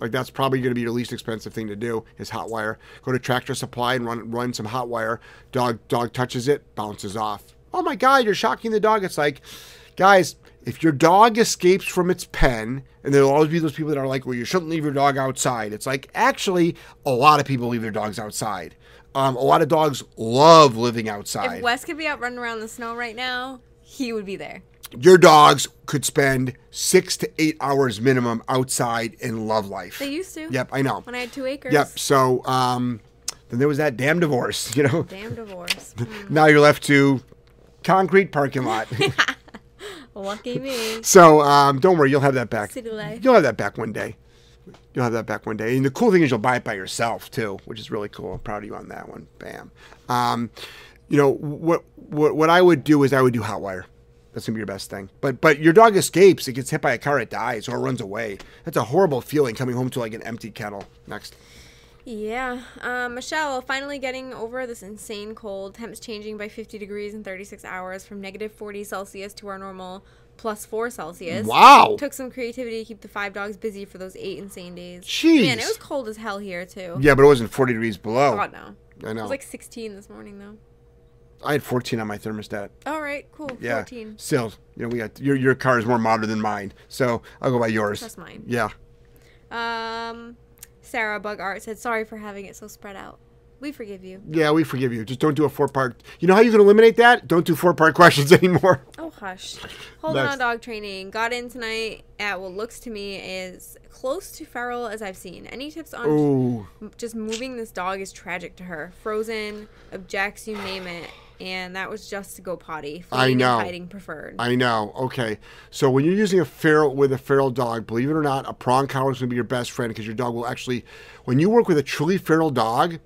Like that's probably going to be your least expensive thing to do is hot wire. Go to Tractor Supply and run run some hot wire. Dog dog touches it, bounces off. Oh my God, you're shocking the dog. It's like, guys, if your dog escapes from its pen, and there'll always be those people that are like, well, you shouldn't leave your dog outside. It's like actually, a lot of people leave their dogs outside. Um, a lot of dogs love living outside. If Wes could be out running around in the snow right now, he would be there. Your dogs could spend six to eight hours minimum outside in love life. They used to. Yep, I know. When I had two acres. Yep. So um, then there was that damn divorce. You know. Damn divorce. Mm. Now you're left to concrete parking lot. Lucky me. so um, don't worry, you'll have that back. City life. You'll have that back one day. You'll have that back one day. And the cool thing is you'll buy it by yourself too, which is really cool. I'm proud of you on that one. Bam. Um, you know what, what? What I would do is I would do hot wire. That's gonna be your best thing. But but your dog escapes. It gets hit by a car. It dies or it runs away. That's a horrible feeling coming home to like an empty kettle. Next. Yeah. Um, Michelle, finally getting over this insane cold. Temps changing by 50 degrees in 36 hours from negative 40 Celsius to our normal plus 4 Celsius. Wow. Took some creativity to keep the five dogs busy for those eight insane days. Jeez. Man, it was cold as hell here, too. Yeah, but it wasn't 40 degrees below. God, no. I know. It was like 16 this morning, though. I had 14 on my thermostat. All right, cool. Yeah. 14. Still, you know, we got your your car is more modern than mine, so I'll go by yours. That's mine. Yeah. Um, Sarah Bug Art said, sorry for having it so spread out. We forgive you. Yeah, we forgive you. Just don't do a four part. You know how you can eliminate that? Don't do four part questions anymore. Oh, hush. Hold on, dog training. Got in tonight at what looks to me is close to feral as I've seen. Any tips on Ooh. just moving this dog is tragic to her. Frozen, objects, you name it. And that was just to go potty. I know. Hiding preferred. I know. Okay. So when you're using a feral with a feral dog, believe it or not, a prong collar is going to be your best friend because your dog will actually, when you work with a truly feral dog,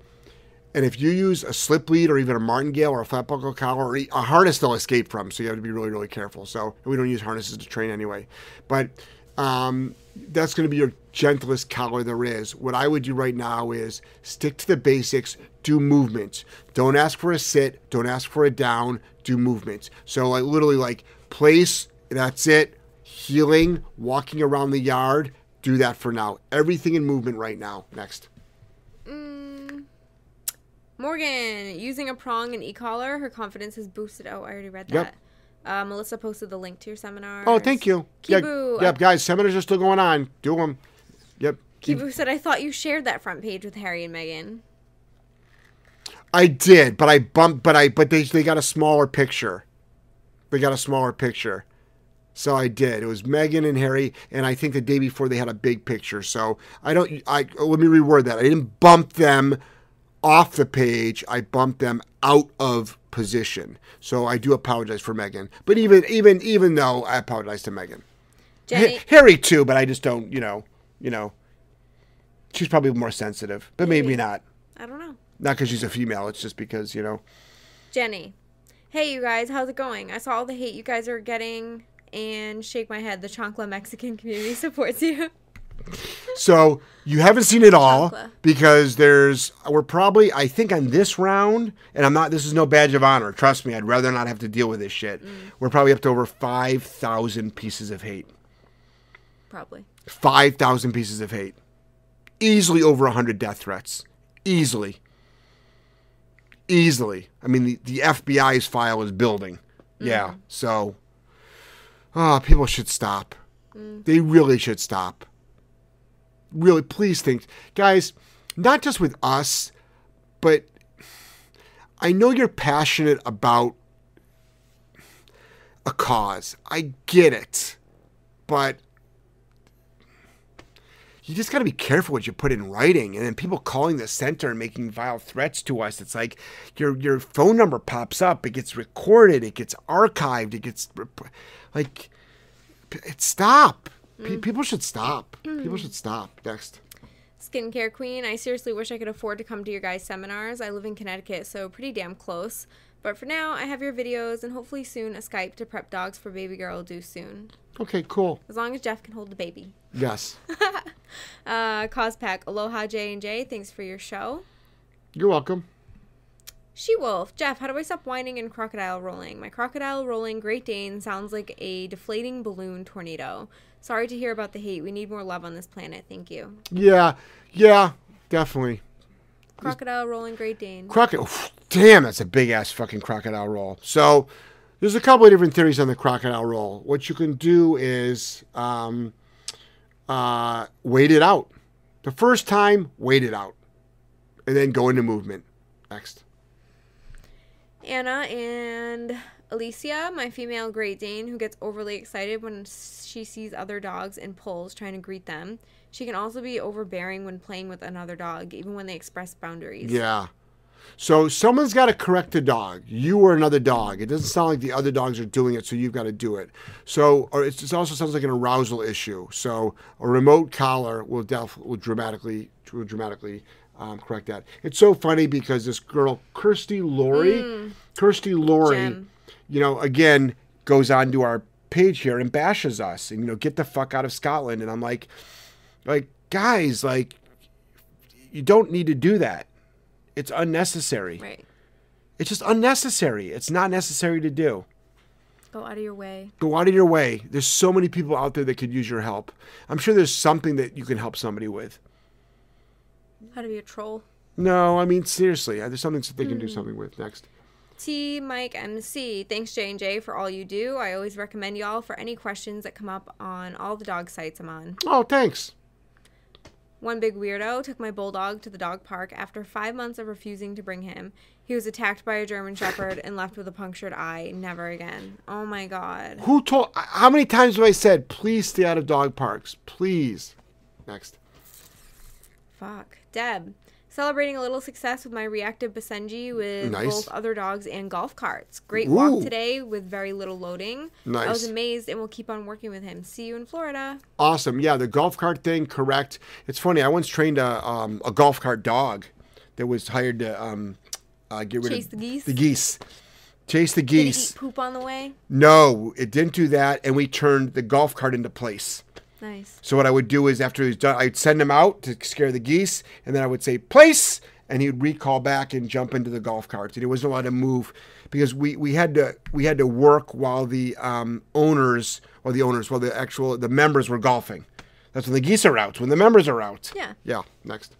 and if you use a slip lead or even a martingale or a flat buckle collar or a harness, they'll escape from. So you have to be really, really careful. So we don't use harnesses to train anyway. But um, that's going to be your gentlest collar there is. What I would do right now is stick to the basics, do movements. Don't ask for a sit, don't ask for a down, do movements. So like literally like place, that's it, heeling, walking around the yard, do that for now. Everything in movement right now. Next. Mm. Morgan, using a prong and e-collar, her confidence has boosted. Oh, I already read Yep. Uh, Melissa posted the link to your seminar. Oh, thank you. Kibu, Yeah, yep, guys, seminars are still going on. Do them. Yep. Kibu said, I thought you shared that front page with Harry and Meghan. I did, but I bumped, but I, but they, they got a smaller picture. They got a smaller picture. So I did. It was Meghan and Harry, and I think the day before they had a big picture. So I don't. I let me reword that. I didn't bump them off the page. I bumped them out of position. So I do apologize for Meghan. But even even even though I apologize to Meghan. Jenny, Ha- Harry too. But I just don't. You know. You know. She's probably more sensitive, but maybe Maybe. not. I don't know. Not because she's a female. It's just because you know. Jenny, hey you guys, how's it going? I saw all the hate you guys are getting and shake my head. The Chancla Mexican community supports you. So you haven't seen it all Chocolate. because there's we're probably I think on this round, and I'm not. This is no badge of honor. Trust me, I'd rather not have to deal with this shit. Mm. We're probably up to over five thousand pieces of hate. Probably. Five thousand pieces of hate. Easily over hundred death threats. Easily. Easily. I mean, the, the FBI's file is building. Mm. Yeah. So, oh, people should stop. Mm. They really should stop. Really, please think. Guys, not just with us, but I know you're passionate about a cause. I get it. But you just got to be careful what you put in writing. And then people calling the center and making vile threats to us. It's like your your phone number pops up, it gets recorded, it gets archived, it gets like it stop. Pe- people should stop. People should stop. Next. Skincare Queen, I seriously wish I could afford to come to your guys' seminars. I live in Connecticut, so pretty damn close. But for now, I have your videos and hopefully soon a Skype to prep dogs for baby girl due soon. Okay, cool. As long as Jeff can hold the baby. Yes. Uh, Cospack, Aloha J and J, thanks for your show. You're welcome. She Wolf, Jeff, how do I stop whining and crocodile rolling? My crocodile rolling Great Dane sounds like a deflating balloon tornado. Sorry to hear about the hate. We need more love on this planet. Thank you. Yeah. Yeah, definitely. Crocodile rolling Great Dane. Crocodile. Damn, that's a big ass fucking crocodile roll. So, there's a couple of different theories on the crocodile roll. What you can do is um, uh, wait it out. The first time, wait it out, and then go into movement. Next. Anna and Alicia, my female Great Dane, who gets overly excited when she sees other dogs and pulls trying to greet them. She can also be overbearing when playing with another dog, even when they express boundaries. Yeah. So someone's got to correct the dog. You or another dog. It doesn't sound like the other dogs are doing it, so you've got to do it. So, or it's, it also sounds like an arousal issue. So a remote collar will def will dramatically will dramatically um, correct that. It's so funny because this girl Kirsty Laurie, Kirsty Laurie, Gem. You know, again goes on to our page here and bashes us and you know get the fuck out of Scotland. And I'm like, like guys, like you don't need to do that. It's unnecessary. Right. It's just unnecessary. It's not necessary to do. Go out of your way. Go out of your way. There's so many people out there that could use your help. I'm sure there's something that you can help somebody with. How to be a troll. No, I mean seriously, uh, there's something that they can do hmm. something with. Next. T Mike MC. Thanks J and J for all you do. I always recommend y'all for any questions that come up on all the dog sites I'm on. Oh, thanks. One big weirdo took my bulldog to the dog park after five months of refusing to bring him. He was attacked by a German Shepherd and left with a punctured eye. Never again. Oh my god. Who told? How many times have I said, please stay out of dog parks? Please. Next. Fuck. Deb. Celebrating a little success with my reactive Basenji with Nice. both other dogs and golf carts. Great walk today with very little loading. I was amazed and will keep on working with him. See you in Florida. Awesome. Yeah, the golf cart thing, correct. It's funny. I once trained a um, a golf cart dog that was hired to um, uh, get rid Chase of the geese? The geese. Chase the geese. eat poop on the way? No, it didn't do that, and we turned the golf cart into place. Nice. So what I would do is after he was done, I'd send him out to scare the geese, and then I would say place, and he would recall back and jump into the golf cart, and he wasn't allowed to move because we, we had to we had to work while the um, owners or the owners while the actual the members were golfing. That's when the geese are out, when the members are out. Yeah. Yeah. Next.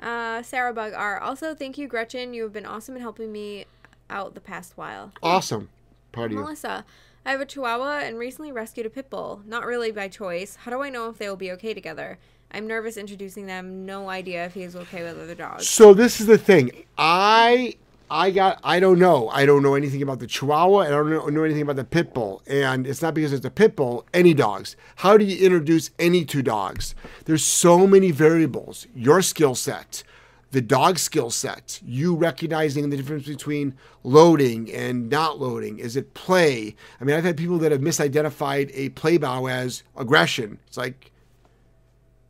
Uh, Sarah Bug R. Also, thank you, Gretchen. You have been awesome in helping me out the past while. Awesome. You. Melissa, I have a Chihuahua and recently rescued a pit bull. Not really by choice. How do I know if they will be okay together? I'm nervous introducing them. No idea if he is okay with other dogs. So this is the thing. I I got I don't know. I don't know anything about the Chihuahua. And I don't know, know anything about the pit bull. And it's not because it's a pit bull. Any dogs. How do you introduce any two dogs? There's so many variables. Your skill set, the dog skill set, you recognizing the difference between loading and not loading. Is it play? I mean, I've had people that have misidentified a play bow as aggression. It's like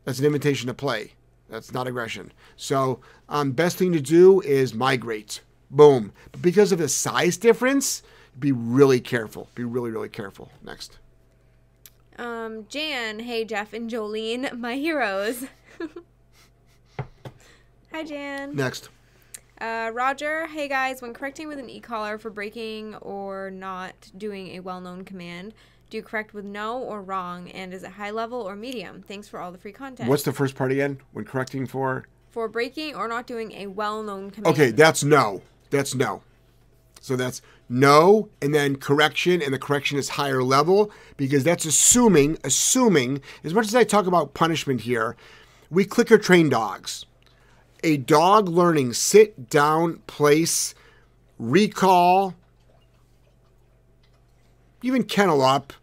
that's an invitation to play. That's not aggression. So, um, best thing to do is migrate. Boom. But because of the size difference, be really careful. Be really, really careful. Next. Um, Jan, hey Jeff and Jolene, my heroes. Hi Jan. Next. Uh, Roger, hey guys, when correcting with an e-collar for breaking or not doing a well-known command, do you correct with no or wrong, and is it high level or medium? Thanks for all the free content. What's the first part again? When correcting for? for breaking or not doing a well-known command? Okay, that's no. That's no. So that's no, and then correction, and the correction is higher level because that's assuming, assuming, as much as I talk about punishment here, we clicker train dogs. A dog learning sit, down, place, recall, even kennel up,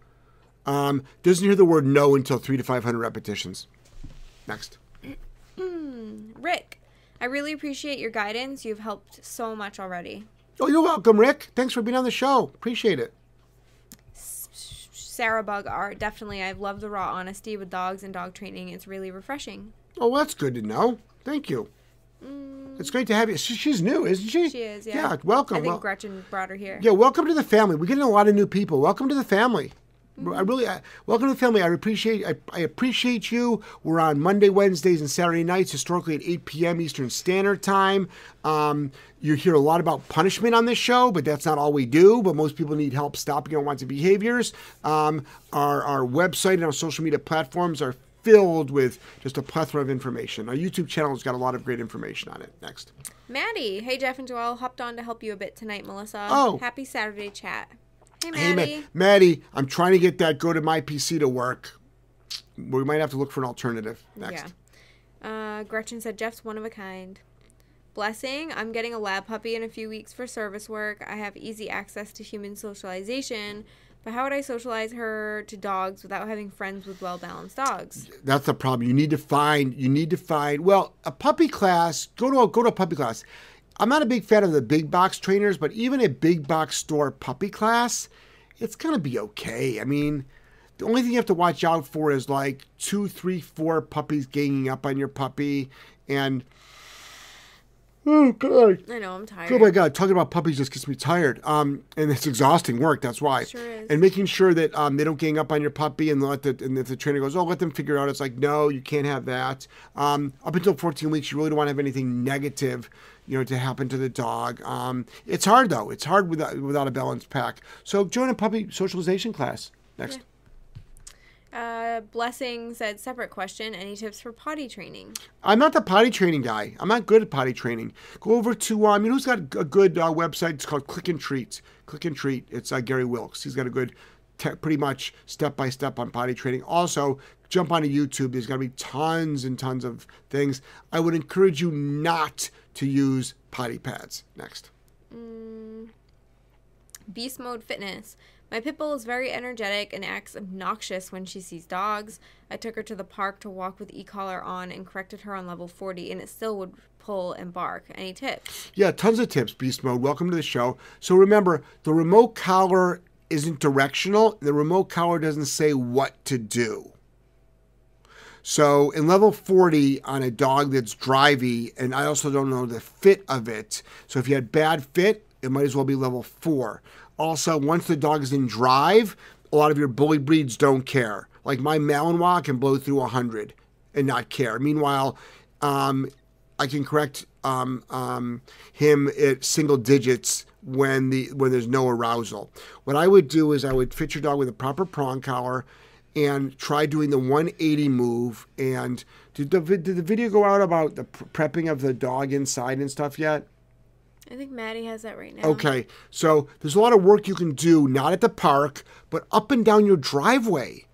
um, doesn't hear the word no until three to 500 repetitions. Next. Rick, I really appreciate your guidance. You've helped so much already. Oh, you're welcome, Rick. Thanks for being on the show. Appreciate it. Sarah Bug Art, definitely. I've loved the raw honesty with dogs and dog training. It's really refreshing. Oh, well, that's good to know. Thank you. It's great to have you. She's new, isn't she? She is, yeah. Yeah, welcome. I think Well- Gretchen brought her here. yeah, welcome to the family. We're getting a lot of new people. Welcome to the family. I really I, welcome to the family. I appreciate I, I appreciate you. We're on Monday, Wednesdays, and Saturday nights, historically at 8 p.m. Eastern Standard Time. Um, you hear a lot about punishment on this show, but that's not all we do. But most people need help stopping unwanted behaviors. Um, our our website and our social media platforms are filled with just a plethora of information. Our YouTube channel has got a lot of great information on it. Next. Maddie, hey Jeff and Joel. hopped on to help you a bit tonight, Melissa. Oh. Happy Saturday chat. Hey Hey, Maddie. Ma- Maddie, I'm trying to get that go to my PC to work. We might have to look for an alternative next. Yeah. Uh, Gretchen said Jeff's one of a kind. Blessing, I'm getting a lab puppy in a few weeks for service work. I have easy access to human socialization, but how would I socialize her to dogs without having friends with well balanced dogs? That's the problem. You need to find. You need to find. Well, a puppy class. Go to a, go to a puppy class. I'm not a big fan of the big box trainers, but even a big box store puppy class, it's gonna be okay. I mean, the only thing you have to watch out for is like two, three, four puppies ganging up on your puppy, and oh god, I know, I'm tired. Oh my god, talking about puppies just gets me tired. Um, and it's exhausting work. That's why. Sure is. And making sure that um, they don't gang up on your puppy, and let the and if the trainer goes, oh, let them figure it out. It's like, no, you can't have that. Um, up until 14 weeks, you really don't want to have anything negative, you know, to happen to the dog. Um, it's hard though. It's hard without without a balanced pack. So join a puppy socialization class next. Uh, Blessing said, separate question. Any tips for potty training? I'm not the potty training guy. I'm not good at potty training. Go over to um, you know who's got a good uh, website? It's called Click and Treat. Click and Treat. It's uh, Gary Wilkes. He's got a good, te- pretty much step by step on potty training. Also, jump onto YouTube. There's got to be tons and tons of things. I would encourage you not to use potty pads. Next. Beast Mode Fitness. My pit bull is very energetic and acts obnoxious when she sees dogs. I took her to the park to walk with e-collar on and corrected her on level 40, and it still would pull and bark. Any tips? Yeah, tons of tips, Beast Mode. Welcome to the show. So remember, the remote collar isn't directional. The remote collar doesn't say what to do. So in level 40 on a dog that's drivey, and I also don't know the fit of it. So if you had bad fit, it might as well be level 4. Also, once the dog is in drive, a lot of your bully breeds don't care. Like my Malinois can blow through 100 and not care. Meanwhile, um, I can correct um, um, him at single digits when the when there's no arousal. What I would do is I would fit your dog with a proper prong collar, and try doing the 180 move. And did the did the video go out about the prepping of the dog inside and stuff yet? I think Maddie has that right now. Okay, so there's a lot of work you can do, not at the park, but up and down your driveway.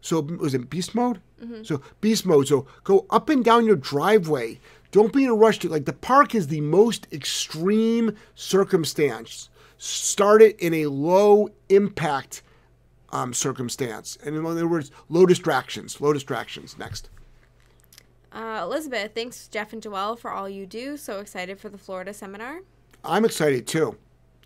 So was it beast mode? So beast mode. So go up and down your driveway. Don't be in a rush to like the park is the most extreme circumstance. Start it in a low impact um, circumstance, and in other words, low distractions. Low distractions. Next. Uh, Elizabeth, thanks Jeff and Joelle for all you do. So excited for the Florida seminar. I'm excited too.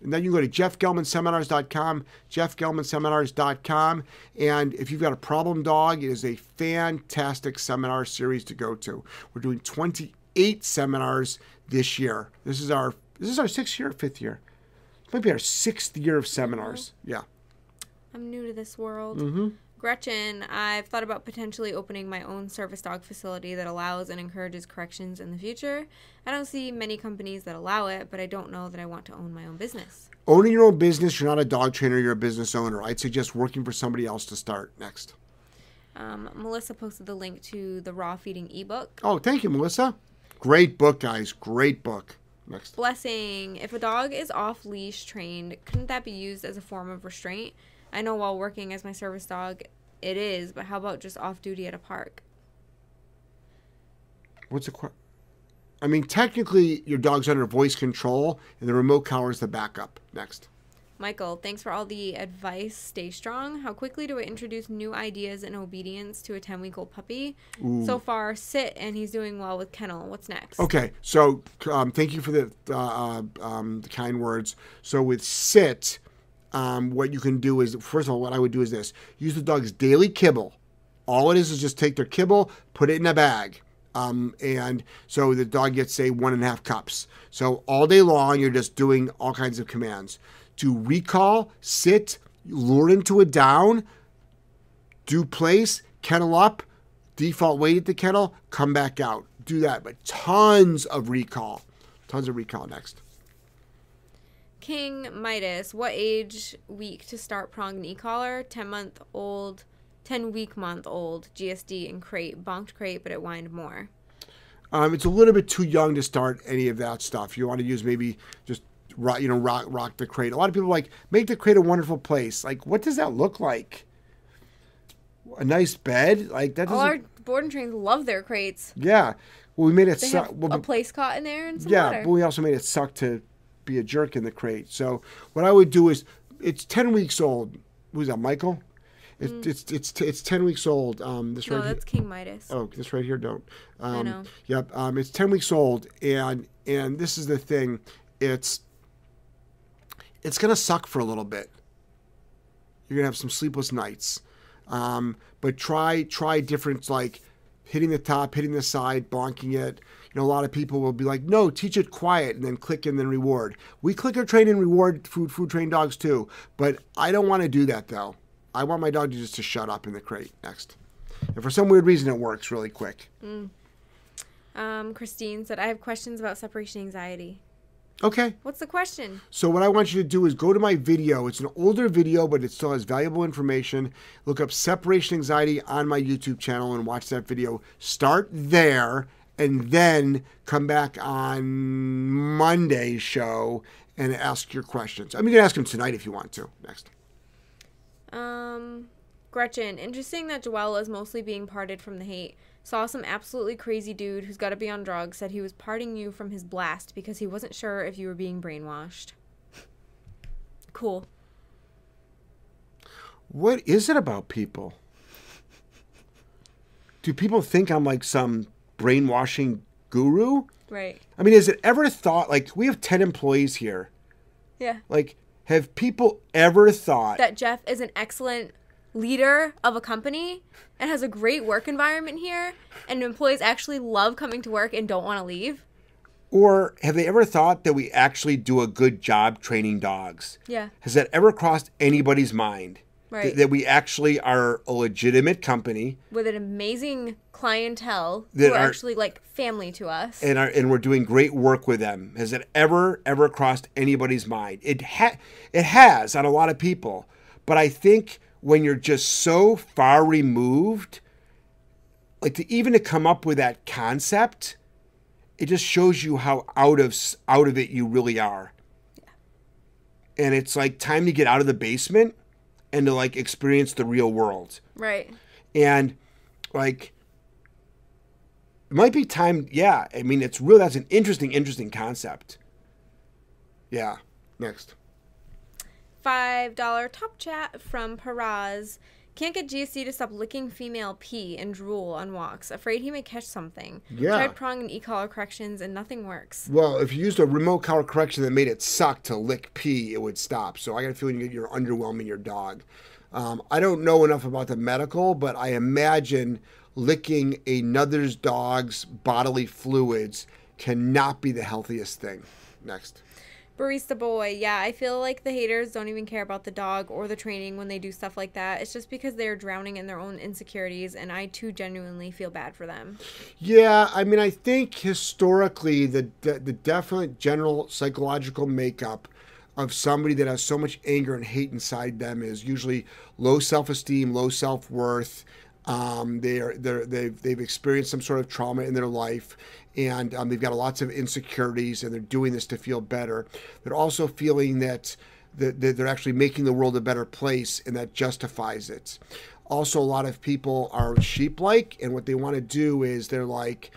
And then you can go to jeffgellmanseminars.com, jeffgellmanseminars.com. And if you've got a problem dog, it is a fantastic seminar series to go to. We're doing 28 seminars this year. This is our this is our sixth year, fifth year. It might be our sixth year of seminars. Yeah. I'm new to this world. Mm-hmm. Gretchen, I've thought about potentially opening my own service dog facility that allows and encourages corrections in the future. I don't see many companies that allow it, but I don't know that I want to own my own business. Owning your own business, you're not a dog trainer, you're a business owner. I'd suggest working for somebody else to start next. Um, Melissa posted the link to the raw feeding ebook. Oh, thank you, Melissa. Great book, guys. Great book. Next. Blessing, if a dog is off leash trained, couldn't that be used as a form of restraint? I know while working as my service dog, it is, but how about just off duty at a park? What's the question? I mean, technically, your dog's under voice control, and the remote collar is the backup. Next. Michael, thanks for all the advice. Stay strong. How quickly do I introduce new ideas and obedience to a 10 week old puppy? So far, sit and he's doing well with kennel. What's next? Okay, so um, thank you for the, uh, um, the kind words. So with sit, um, what you can do is first of all, what I would do is this: use the dog's daily kibble. All it is is just take their kibble, put it in a bag. Um, and so the dog gets say one and a half cups. So all day long, you're just doing all kinds of commands to recall, sit, lure into a down, do place, kennel up, default weight at the kennel, come back out. Do that, but tons of recall. Tons of recall next. King Midas, what age week to start prong and e-collar? 10 month old, 10 week month old, GSD and crate, bonked crate, but it whined more. Um, it's a little bit too young to start any of that stuff. You want to use maybe just rock, you know, rock, rock the crate. A lot of people like make the crate a wonderful place. Like, what does that look like? A nice bed, like that All our board and trains love their crates. yeah, well, we made it They suck. have well, a place cot in there and some yeah, water. but we also made it suck to be a jerk in the crate. So what I would do is, it's ten weeks old. Who's that, Michael? It's it's it's it's ten weeks old. Um, this Mm. no, right here. that's King Midas. Oh, this right here don't. Um, know. Yep. Um, it's ten weeks old, and and this is the thing. It's it's gonna suck for a little bit. You're gonna have some sleepless nights, um, but try try different like hitting the top, hitting the side, bonking it. Know, a lot of people will be like, "No, teach it quiet," and then click and then reward. We clicker train and reward food food train dogs too, but I don't want to do that though. I want my dog to just to shut up in the crate next. And for some weird reason, it works really quick. Um, Christine said, I have questions about separation anxiety. Okay. What's the question? So what I want you to do is go to my video. It's an older video, but it still has valuable information. Look up separation anxiety on my YouTube channel and watch that video. Start there and then come back on Monday's show and ask your questions. I mean, you can ask them tonight if you want to. Next. Um, Gretchen, interesting that Joelle is mostly being parted from the hate. Saw some absolutely crazy dude who's got to be on drugs said he was parting you from his blast because he wasn't sure if you were being brainwashed. cool. What is it about people? Do people think I'm like some brainwashing guru? Right. I mean, is it ever thought like we have 10 employees here? Yeah. Like, have people ever thought That Jeff is an excellent leader of a company and has a great work environment here and employees actually love coming to work and don't want to leave? or have they ever thought that we actually do a good job training dogs? Yeah. Has that ever crossed anybody's mind? Right. Th- that we actually are a legitimate company With an amazing clientele That who are are- actually like family to us. and are and we're doing great work with them. Has it ever ever crossed anybody's mind? It ha- it has on a lot of people, but I think when you're just so far removed, like to even to come up with that concept, it just shows you how out of out of it you really are. And it's like time to get out of the basement and to like experience the real world. Right. And like it might be time yeah, I mean it's real that's an interesting, interesting concept. Yeah. Next. Five dollar top chat from Paraz. Can't get GSD to stop licking female pee and drool on walks. Afraid he may catch something. Yeah. Tried prong and e-collar corrections and nothing works. Well, if you used a remote collar correction that made it suck to lick pee, it would stop. So I got a feeling you- you're underwhelming your dog. Um, I don't know enough about the medical, but I imagine licking another's dog's bodily fluids cannot be the healthiest thing. Next. Barista boy, yeah, I feel like the haters don't even care about the dog or the training when they do stuff like that. It's just because they're drowning in their own insecurities, and I too genuinely feel bad for them. Yeah, I mean, I think historically the the, the definite general psychological makeup of somebody that has so much anger and hate inside them is usually low self esteem, low self worth. Um, they are they're, they've they've experienced some sort of trauma in their life, and um, they've got lots of insecurities, and they're doing this to feel better. They're also feeling that that that they're actually making the world a better place, and that justifies it. Also, a lot of people are sheep-like, and what they want to do is they're like,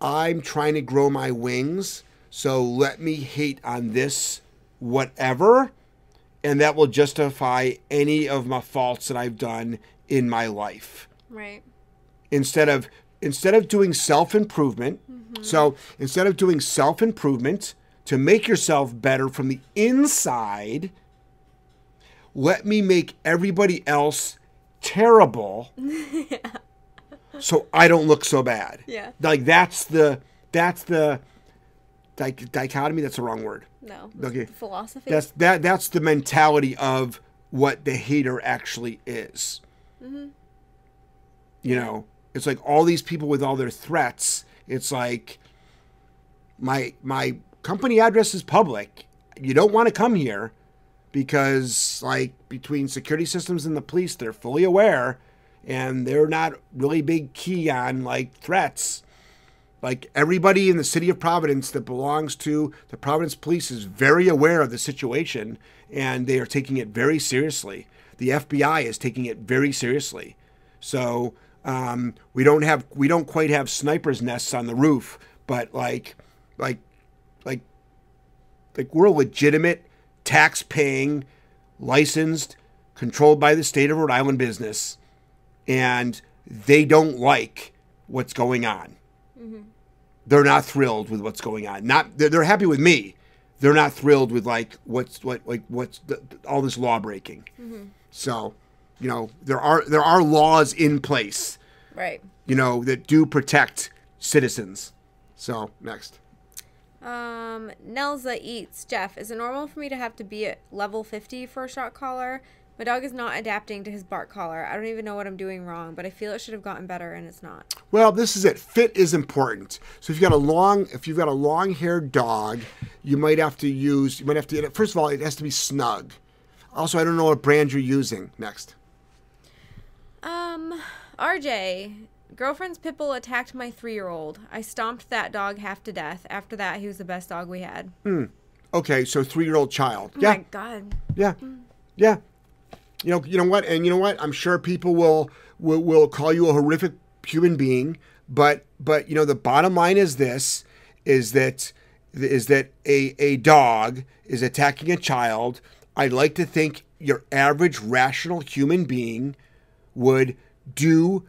I'm trying to grow my wings, so let me hate on this whatever, and that will justify any of my faults that I've done in my life. Right. Instead of instead of doing self-improvement, mm-hmm. so instead of doing self-improvement to make yourself better from the inside, let me make everybody else terrible so I don't look so bad. Yeah. Like that's the that's the dich- dichotomy. That's the wrong word. No. Okay. Philosophy. That's that that's the mentality of what the hater actually is. Mm-hmm. You know, it's like all these people with all their threats. It's like my my company address is public. You don't want to come here because like between security systems and the police, they're fully aware and they're not really big key on like threats. Like everybody in the city of Providence that belongs to the Providence Police is very aware of the situation and they are taking it very seriously. The FBI is taking it very seriously. So um, we don't have we don't quite have snipers nests on the roof, but like like like like we're a legitimate tax paying, licensed, controlled by the state of Rhode Island business, and they don't like what's going on. They're not thrilled with what's going on. Not they're, they're happy with me. They're not thrilled with like what's what like what's the, all this law breaking. So, you know, there are there are laws in place, right. you know, that do protect citizens. So, next. Um, Nelza eats. Jeff, is it normal for me to have to be at level 50 for a shot collar? My dog is not adapting to his bark collar. I don't even know what I'm doing wrong, but I feel it should have gotten better and it's not. Well, this is it. Fit is important. So if you've got a long, if you've got a long-haired dog, you might have to use. You might have to. First of all, it has to be snug. Also, I don't know what brand you're using. Next. Um, RJ, girlfriend's pit bull attacked my three year old. I stomped that dog half to death. After that, he was the best dog we had. Hmm. Okay, so three-year-old child. Oh Yeah, my god. yeah, yeah. You know, you know what, and you know what. I'm sure people will will, will call you a horrific human being, but but you know the bottom line is this: is that is that a a dog is attacking a child. I'd like to think your average rational human being would do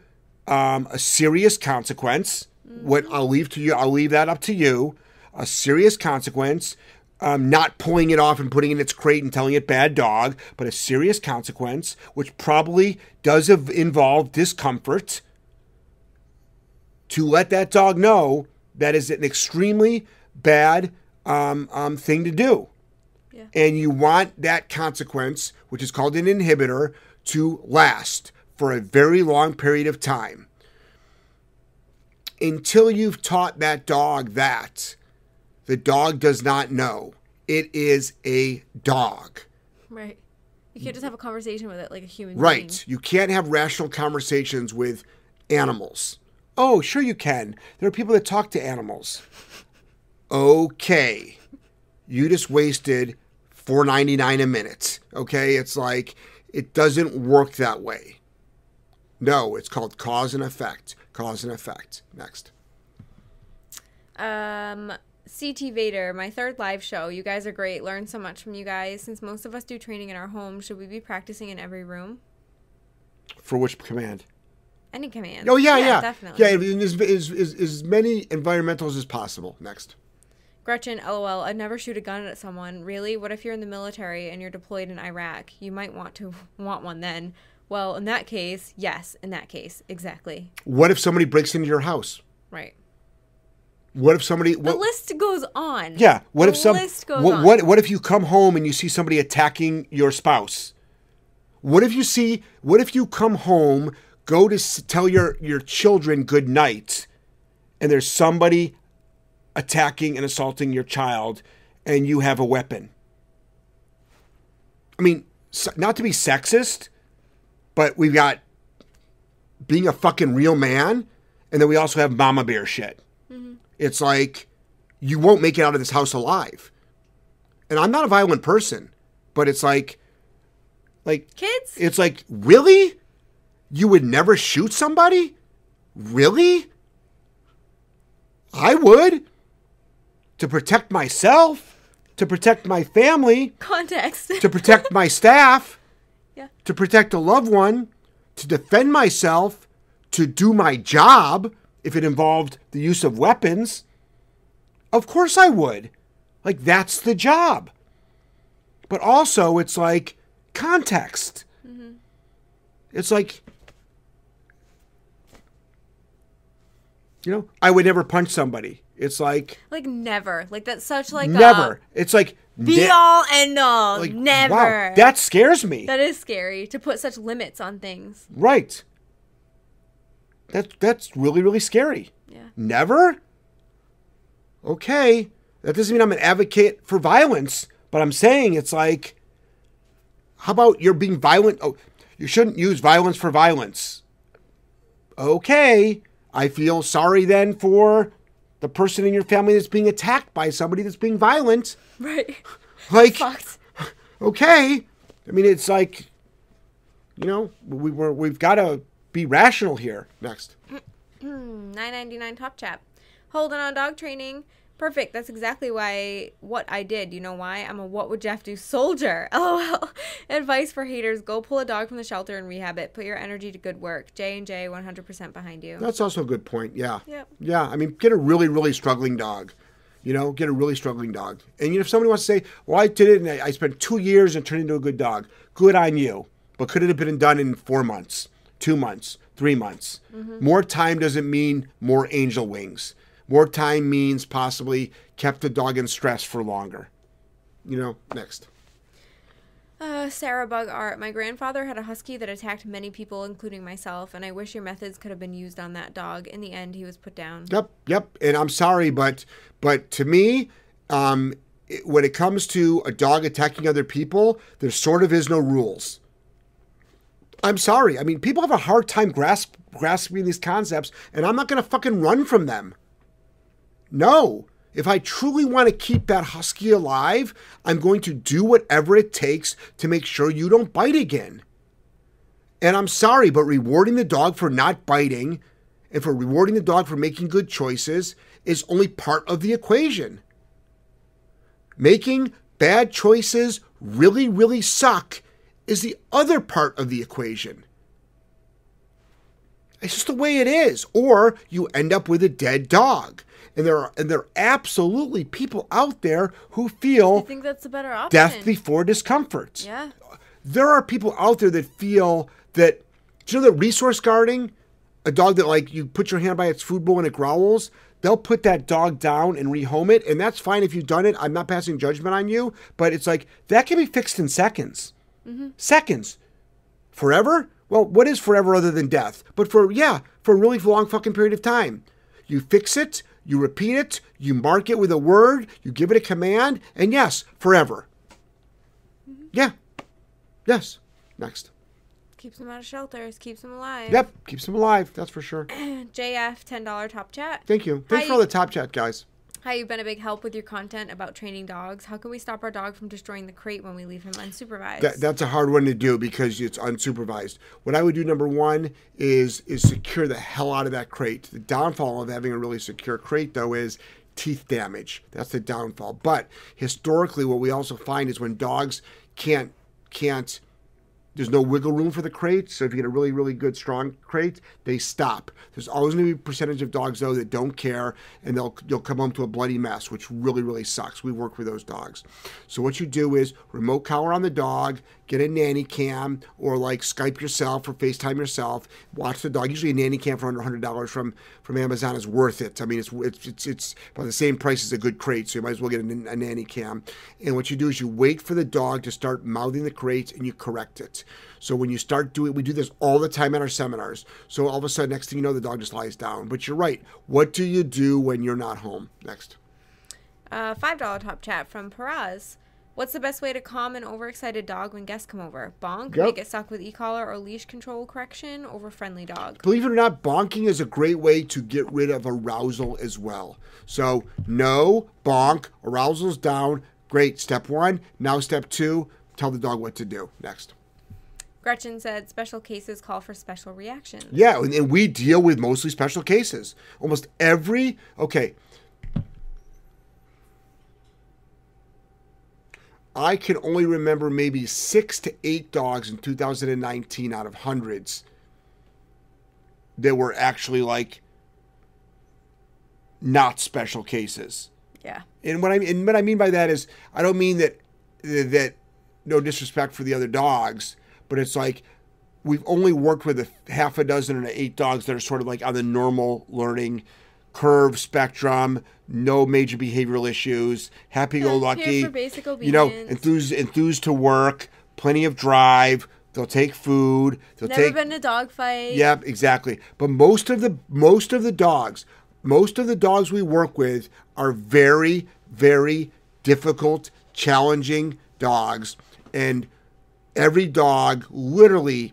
um, a serious consequence. What I'll leave to you, I'll leave that up to you. A serious consequence, um, not pulling it off and putting it in its crate and telling it bad dog, but a serious consequence, which probably does involve discomfort. To let that dog know that is an extremely bad um, um, thing to do Yeah. and you want that consequence, which is called an inhibitor, to last for a very long period of time. Until you've taught that dog that, the dog does not know. It is a dog. Right. You can't just have a conversation with it like a human Right. being. You can't have rational conversations with animals. Oh, sure you can. There are people that talk to animals. Okay. You just wasted four ninety nine a minute. Okay? It's like it doesn't work that way. No, it's called cause and effect. Cause and effect. Next. Um, CT Vader, my third live show. You guys are great. Learn so much from you guys. Since most of us do training in our home, should we be practicing in every room? For which command? Any command. Oh yeah, yeah, definitely. yeah. As, as, as, as many environmentals as possible. Next. Gretchen, lol, I'd never shoot a gun at someone. Really? What if you're in the military and you're deployed in Iraq? You might want to want one then. Well, in that case, yes, in that case, exactly. What if somebody breaks into your house? Right. What if somebody? What, The list goes on. yeah. What The if some? list goes what, on. what What if you come home and you see somebody attacking your spouse? What if you see? What if you come home, go to s- tell your your children good night, and there's somebody attacking and assaulting your child, and you have a weapon? I mean, not to be sexist, but we've got being a fucking real man, and then we also have mama bear shit. Mm-hmm. It's like you won't make it out of this house alive. And I'm not a violent person, but it's like, like Kids? it's like really, you would never shoot somebody, really? I would to protect myself, to protect my family, Context. to protect my staff, yeah. to protect a loved one, to defend myself, to do my job if it involved the use of weapons. Of course I would. Like, that's the job. But also, it's like context. Mm-hmm. It's like, you know, I would never punch somebody. It's like, Like never. Like that's such like never. a It's like, be ne- all end all. like, never. Wow, that scares me. that is scary to put such limits on things. Right. That that's really really scary. Yeah. Never? Okay. That doesn't mean I'm an advocate for violence, but I'm saying it's like how about you're being violent? Oh, you shouldn't use violence for violence. Okay. I feel sorry then for the person in your family that's being attacked by somebody that's being violent. Right. Like Fucked. okay. I mean, it's like, you know, we, we're, we've got to be rational here. Next. Mm, mm, nine ninety nine top chat. Holding on dog training. Perfect. That's exactly why what I did. You know why? I'm a what would Jeff do soldier. LOL. Advice for haters: Go pull a dog from the shelter and rehab it. Put your energy to good work. J and J, 100% behind you. That's also a good point. Yeah. Yep. Yeah. I mean, get a really, really struggling dog. You know, get a really struggling dog. And you know, if somebody wants to say, well, I did it and I, I spent two years and turned into a good dog, good on you. But could it have been done in four months, two months, three months? Mm-hmm. More time doesn't mean more angel wings. More time means possibly kept the dog in stress for longer. You know, next. Uh, Sarah Bug Art. My grandfather had a husky that attacked many people, including myself, and I wish your methods could have been used on that dog. In the end, he was put down. Yep, yep. And I'm sorry, but but to me, um, it, when it comes to a dog attacking other people, there sort of is no rules. I'm sorry. I mean, people have a hard time grasp, grasping these concepts, and I'm not going to fucking run from them. No. If I truly want to keep that husky alive, I'm going to do whatever it takes to make sure you don't bite again. And I'm sorry, but rewarding the dog for not biting and for rewarding the dog for making good choices is only part of the equation. Making bad choices really, really suck is the other part of the equation. It's just the way it is. Or you end up with a dead dog. And there are and there are absolutely people out there who I feel think that's a better option. death before discomfort. Yeah. there are people out there that feel that do you know that resource guarding a dog that like you put your hand by its food bowl and it growls they'll put that dog down and rehome it and that's fine if you've done it. I'm not passing judgment on you but it's like that can be fixed in seconds. Mm-hmm. Seconds. Forever? Well what is forever other than death? But for yeah for a really long fucking period of time. You fix it you repeat it you mark it with a word you give it a command and yes forever yeah Yes. Next. Keeps them out of shelters. Keeps them alive. Yep. Keeps them alive. That's for sure. JF ten dollar top chat. Thank you. Thanks for all the top chat, guys. Hi, you've been a big help with your content about training dogs. How can we stop our dog from destroying the crate when we leave him unsupervised? That, that's a hard one to do because it's unsupervised. What I would do number one is is secure the hell out of that crate. The downfall of having a really secure crate though is teeth damage. That's the downfall. But historically, what we also find is when dogs can't can't there's no wiggle room for the crate. So if you get a really, really good strong crate, they stop. There's always going to be a percentage of dogs though that don't care, and they'll you'll come home to a bloody mess, which really, really sucks. We work with those dogs. So what you do is remote collar on the dog, get a nanny cam, or like Skype yourself or FaceTime yourself. Watch the dog. Usually a nanny cam for under hundred dollars from from Amazon is worth it. I mean, it's it's it's, it's about the same price as a good crate, so you might as well get a, a nanny cam. And what you do is you wait for the dog to start mouthing the crate, and you correct it. So when you start doing, we do this all the time at our seminars. So all of a sudden, next thing you know, the dog just lies down. But you're right. What do you do when you're not home? Next. Uh, five dollar top chat from Paraz. What's the best way to calm an overexcited dog when guests come over? Bonk, Yep. make it suck with e-collar or leash control correction over friendly dog. Believe it or not, bonking is a great way to get rid of arousal as well. So no bonk, arousal's down. Great. Step one. Now step two. Tell the dog what to do. Next. Gretchen said special cases call for special reactions. Yeah, and, and we deal with mostly special cases. Almost every okay. I can only remember maybe six to eight dogs in 2019 out of hundreds that were actually like not special cases. Yeah. And what I and what I mean by that is I don't mean that that no disrespect for the other dogs, but it's like we've only worked with a half a dozen and eight dogs that are sort of like on the normal learning curve spectrum, no major behavioral issues, happy go lucky, here for basic you know, enthused enthused to work, plenty of drive. They'll take food. They'll Never take been in a dog fight. Yep, exactly. But most of the most of the dogs, most of the dogs we work with are very, very difficult, challenging dogs, and every dog literally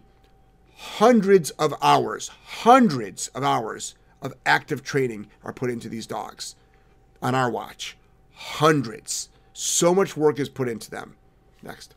hundreds of hours, hundreds of hours of active training are put into these dogs on our watch. Hundreds. So much work is put into them. Next.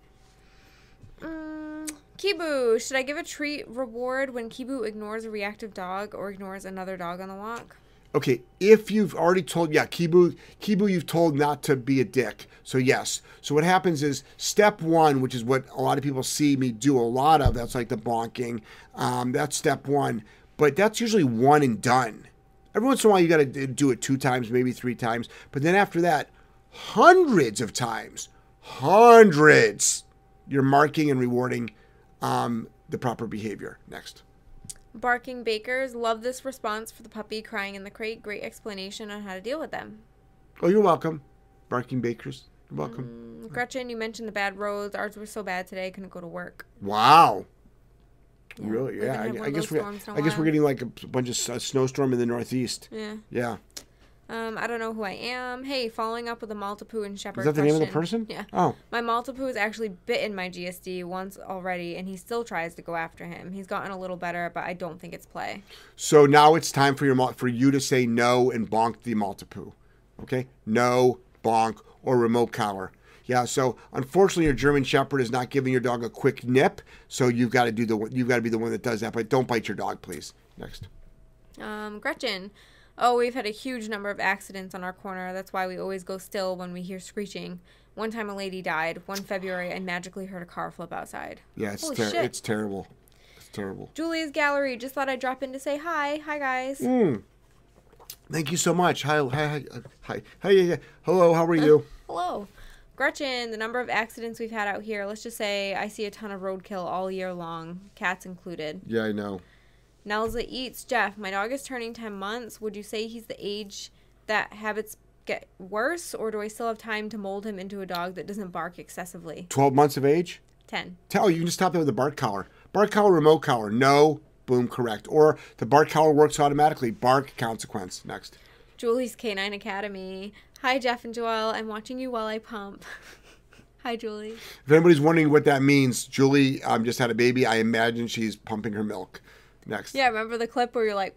Mm, Kibu, should I give a treat reward when Kibu ignores a reactive dog or ignores another dog on the walk? Okay, if you've already told, yeah, Kibu, Kibu, you've told not to be a dick. So yes. So what happens is step one, which is what a lot of people see me do a lot of. That's like the bonking. Um, that's step one, but that's usually one and done. Every once in a while, you got to do it two times, maybe three times, but then after that, hundreds of times, hundreds, you're marking and rewarding um, the proper behavior. Next. Barking Bakers, love this response for the puppy crying in the crate. Great explanation on how to deal with them. Oh, you're welcome, barking bakers. You're welcome. Mm, Gretchen, you mentioned the bad roads. Ours were so bad today, I couldn't go to work. Wow. Yeah, Really? Yeah. I, I guess we. storms in a I guess we're getting like a bunch of s- a snowstorm in the Northeast. Yeah. Yeah. Um, I don't know who I am. Hey, following up with a Maltipoo and Shepherd Is that the name of the person? Yeah. Oh. My Maltipoo has actually bitten my GSD once already, and he still tries to go after him. He's gotten a little better, but I don't think it's play. So now it's time for your for you to say no and bonk the Maltipoo. Okay? No, bonk, or remote collar. Yeah. So unfortunately, your German Shepherd is not giving your dog a quick nip. So you've got to do the you've got to be the one that does that. But don't bite your dog, please. Next. Um, Gretchen. Oh, we've had a huge number of accidents on our corner. That's why we always go still when we hear screeching. One time a lady died. One February, I magically heard a car flip outside. Yeah, it's ter- it's terrible. It's terrible. Julie's Gallery. Just thought I'd drop in to say hi. Hi, guys. Mm. Thank you so much. Hi, hi, hi, hi, hi, yeah, yeah. Hello, how are you? Hello. Gretchen, the number of accidents we've had out here, let's just say I see a ton of roadkill all year long, cats included. Yeah, I know. Nelza eats. Jeff, my dog is turning 10 months. Would you say he's the age that habits get worse, or do I still have time to mold him into a dog that doesn't bark excessively? 12 months of age? 10. Tell you can just stop that with a bark collar. Bark collar, remote collar. No, boom, correct. Or the bark collar works automatically. Bark, consequence. Next. Julie's Canine Academy. Hi, Jeff and Joelle. I'm watching you while I pump. Hi, Julie. If anybody's wondering what that means, Julie um, just had a baby. I imagine she's pumping her milk. Next. Yeah, remember the clip where you're like,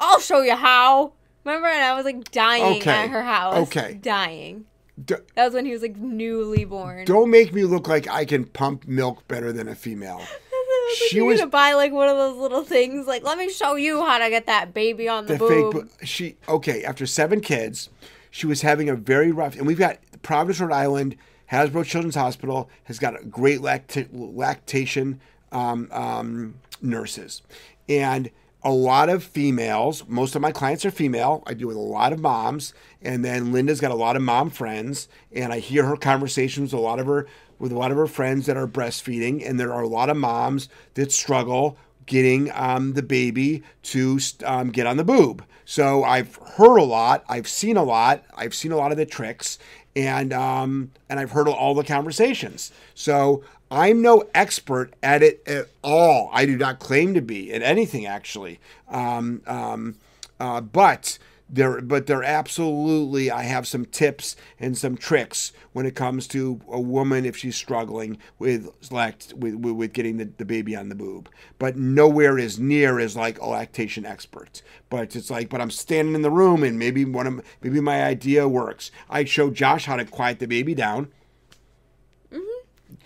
"I'll show you how." Remember, and I was like dying Okay. at her house. Okay. Dying. D- That was when he was like newly born. don't make me look like I can pump milk better than a female. she she was- gonna buy like one of those little things. Like, let me show you how to get that baby on the, the boob. fake she okay after seven kids she was having a very rough and we've got providence rhode island hasbro children's hospital has got a great lacta- lactation um, um, nurses and a lot of females most of my clients are female i deal with a lot of moms and then linda's got a lot of mom friends and i hear her conversations with a lot of her with a lot of her friends that are breastfeeding and there are a lot of moms that struggle getting um, the baby to um, get on the boob. So I've heard a lot, I've seen a lot, I've seen a lot of the tricks, and um, and I've heard all the conversations. So I'm no expert at it at all. I do not claim to be at anything actually, um, um, uh, but. There, but there absolutely, I have some tips and some tricks when it comes to a woman if she's struggling with lact with, with, getting the, the baby on the boob. But nowhere is near as like a lactation expert. But it's like, but I'm standing in the room and maybe one of maybe my idea works. I show Josh how to quiet the baby down.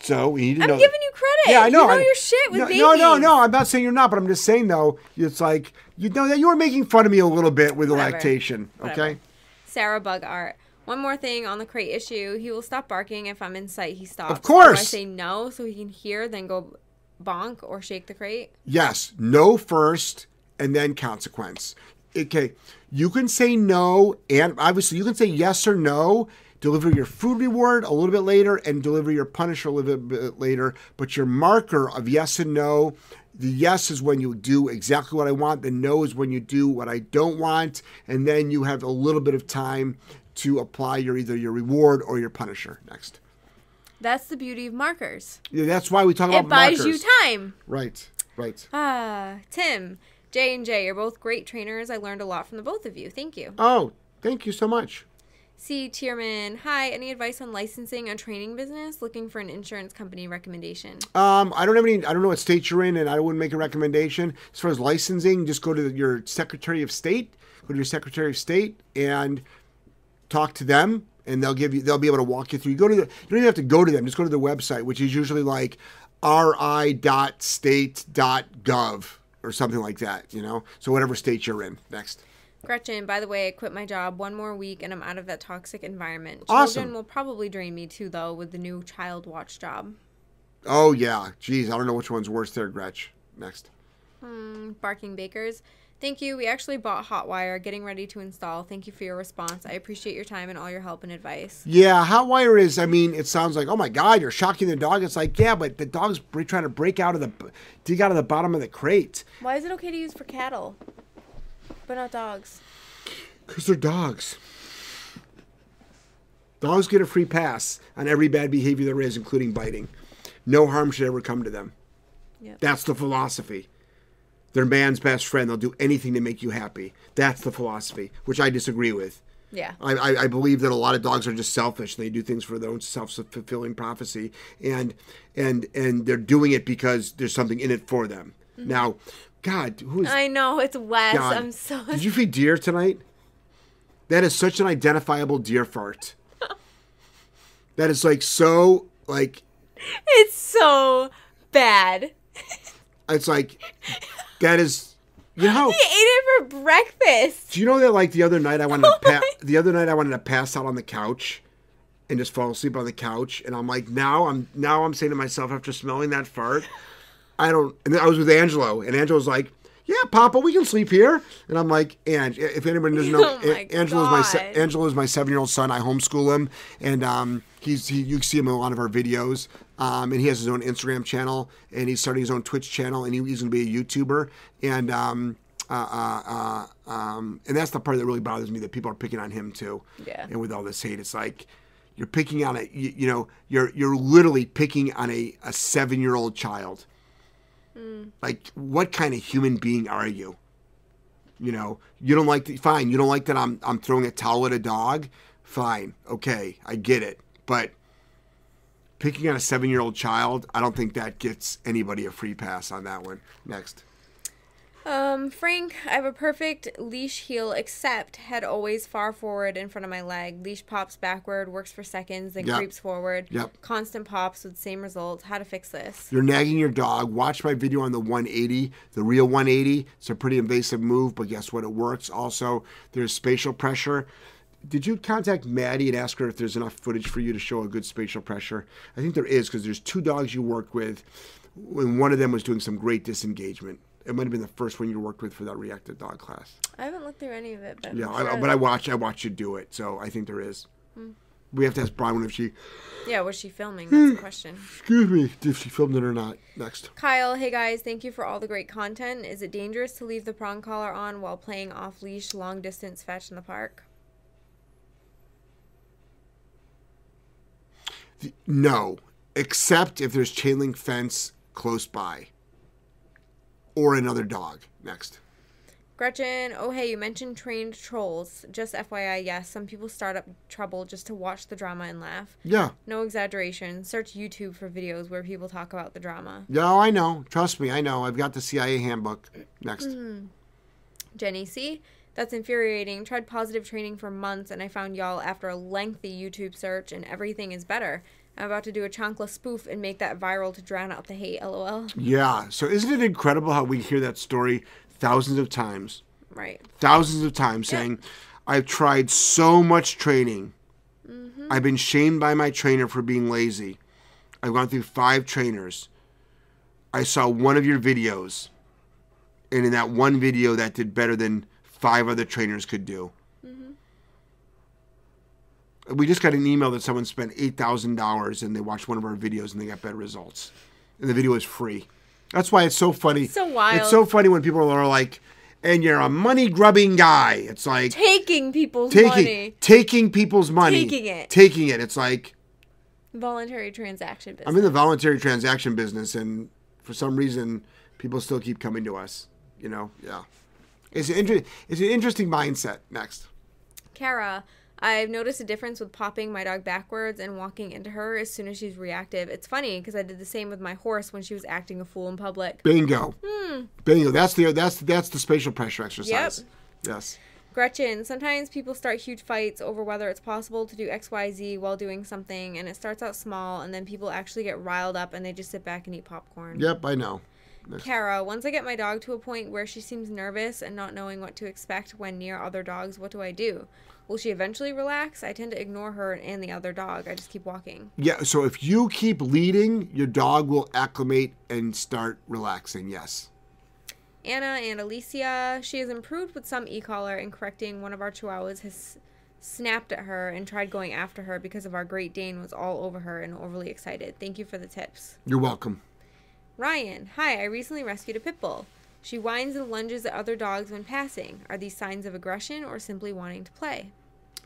So he didn't Mm-hmm. I'm know. giving you credit. Yeah, I know. You know I- your shit with no, babies. No, no, no. I'm not saying you're not, but I'm just saying though. It's like you know that you were making fun of me a little bit with Whatever. lactation. Whatever. Okay. Sarah Bug Art. One more thing on the crate issue. He will stop barking if I'm in sight. He stops. Of course. I say no so he can hear, then go bonk or shake the crate? Yes. No first, and then consequence. Okay. You can say no, and obviously you can say yes or no. Deliver your food reward a little bit later, and deliver your punisher a little bit later. But your marker of yes and no. The yes is when you do exactly what I want. The no is when you do what I don't want, and then you have a little bit of time to apply your either your reward or your punisher next. That's the beauty of markers. Yeah, that's why we talk about It buys you time. Right, right. Ah, Tim, J and J are both great trainers. I learned a lot from the both of you. Thank you. Oh, thank you so much. C. Tierman, hi. Any advice on licensing a training business? Looking for an insurance company recommendation. Um, I don't have any. I don't know what state you're in, and I wouldn't make a recommendation as far as licensing. Just go to your Secretary of State. Go to your Secretary of State and talk to them, and they'll give you. They'll be able to walk you through. You go to the. You don't even have to go to them. Just go to their website, which is usually like ri.state.gov or something like that. You know, so whatever state you're in. Next. Gretchen, by the way, I quit my job one more week and I'm out of that toxic environment. Awesome. Children will probably drain me too, though, with the new child watch job. Oh yeah, geez, I don't know which one's worse there, Gretch. Next. Hmm, Barking Bakers. Thank you. We actually bought Hotwire, getting ready to install. Thank you for your response. I appreciate your time and all your help and advice. Yeah, Hotwire is. I mean, it sounds like, oh my God, you're shocking the dog. It's like, yeah, but the dog's bre- trying to break out of the, dig out of the bottom of the crate Why is it okay to use for cattle, but not dogs? because they're dogs. Dogs get a free pass on every bad behavior there is, including biting. No harm should ever come to them. Yep. That's the philosophy. They're man's best friend. They'll do anything to make you happy. That's the philosophy, which I disagree with. Yeah. I, I, I believe that a lot of dogs are just selfish. They do things for their own self-fulfilling prophecy, and and and they're doing it because there's something in it for them. Mm-hmm. Now, God, who is I know it's Wes. God? I'm so. Did you feed deer tonight? That is such an identifiable deer fart. that is like so like It's so bad. it's like that is you know He ate it for breakfast. Do you know that like the other night I wanted to pa- the other night I wanted to pass out on the couch and just fall asleep on the couch and I'm like now I'm now I'm saying to myself after smelling that fart I don't and then I was with Angelo and Angelo's like yeah Papa we can sleep here and I'm like and if anybody doesn't know Oh my Angelo's my se-. Angelo is my seven year old son I homeschool him and um he's he you see him in a lot of our videos um and he has his own Instagram channel and he's starting his own Twitch channel and he, he's gonna be a YouTuber and um uh, uh, uh, um, and that's the part that really bothers me that people are picking on him too. Yeah. And with all this hate, it's like you're picking on a you, you know you're you're literally picking on a, a seven year old child. Mm. Like what kind of human being are you? You know you don't like the, fine. You don't like that I'm I'm throwing a towel at a dog. Fine, okay, I get it, but picking on a seven year old child, I don't think that gets anybody a free pass on that one. Next. Um, Frank, I have a perfect leash heel, except head always far forward in front of my leg. Leash pops backward, works for seconds, then Yep. creeps forward. Yep. Constant pops with same results. How to fix this? You're nagging your dog. Watch my video on the 180, the real 180. It's a pretty invasive move, but guess what? It works. Also, there's spatial pressure. Did you contact Maddie and ask her if there's enough footage for you to show a good spatial pressure? I think there is because there's two dogs you worked with, and one of them was doing some great disengagement. It might have been the first one you worked with for that reactive dog class. I haven't looked through any of it, but Yeah, sure I, but I watch I watch you do it, so I think there is. Hmm. We have to ask Bronwyn if she, yeah, was she filming? That's the hmm. question. excuse me, if she filmed it or not. Next. Kyle, hey guys, thank you for all the great content. Is it dangerous to leave the prong collar on while playing off leash long distance fetch in the park? No, except if there's chain link fence close by, or another dog. Next. Gretchen, oh hey, you mentioned trained trolls. Just FYI, yes, some people start up trouble just to watch the drama and laugh. Yeah, No exaggeration. Search YouTube for videos where people talk about the drama. yeah, oh, I know. Trust me, I know. I've got the CIA handbook. Next. Mm-hmm. Jenny C. That's infuriating. Tried positive training for months and I found y'all after a lengthy YouTube search and everything is better. I'm about to do a chancla spoof and make that viral to drown out the hate. LOL. Yeah. So isn't it incredible how we hear that story thousands of times, Right. thousands of times, saying, "I've tried so much training. Mm-hmm. I've been shamed by my trainer for being lazy. I've gone through five trainers. I saw one of your videos, and in that one video, that did better than five other trainers could do." We just got an email that someone spent eight thousand dollars and they watched one of our videos and they got better results, and the video is free. That's why it's so funny. So wild. It's so funny when people are like, "And you're a money grubbing guy." It's like Taking people's taking money. taking people's money, Taking it. taking it. It's like Voluntary transaction business. I'm in the voluntary transaction business, and for some reason, people still keep coming to us. You know, yeah. It's an inter- It's an interesting mindset. Next. Kara, I've noticed a difference with popping my dog backwards and walking into her as soon as she's reactive. It's funny because I did the same with my horse when she was acting a fool in public. Bingo. Hmm. Bingo. That's the that's that's the spatial pressure exercise. Yep. Yes. Gretchen, sometimes people start huge fights over whether it's possible to do XYZ while doing something, and it starts out small, and then people actually get riled up and they just sit back and eat popcorn. Yep. I know. Kara, once I get my dog to a point where she seems nervous and not knowing what to expect when near other dogs, what do I do? Will she eventually relax? I tend to ignore her and the other dog. I just keep walking. Yeah. So if you keep leading, your dog will acclimate and start relaxing. Yes. Anna and Alicia, she has improved with some e-collar and correcting one of our chihuahuas has snapped at her and tried going after her because of our Great Dane was all over her and overly excited. Thank you for the tips. You're welcome. Ryan, hi, I recently rescued a pit bull. She whines and lunges at other dogs when passing. Are these signs of aggression or simply wanting to play?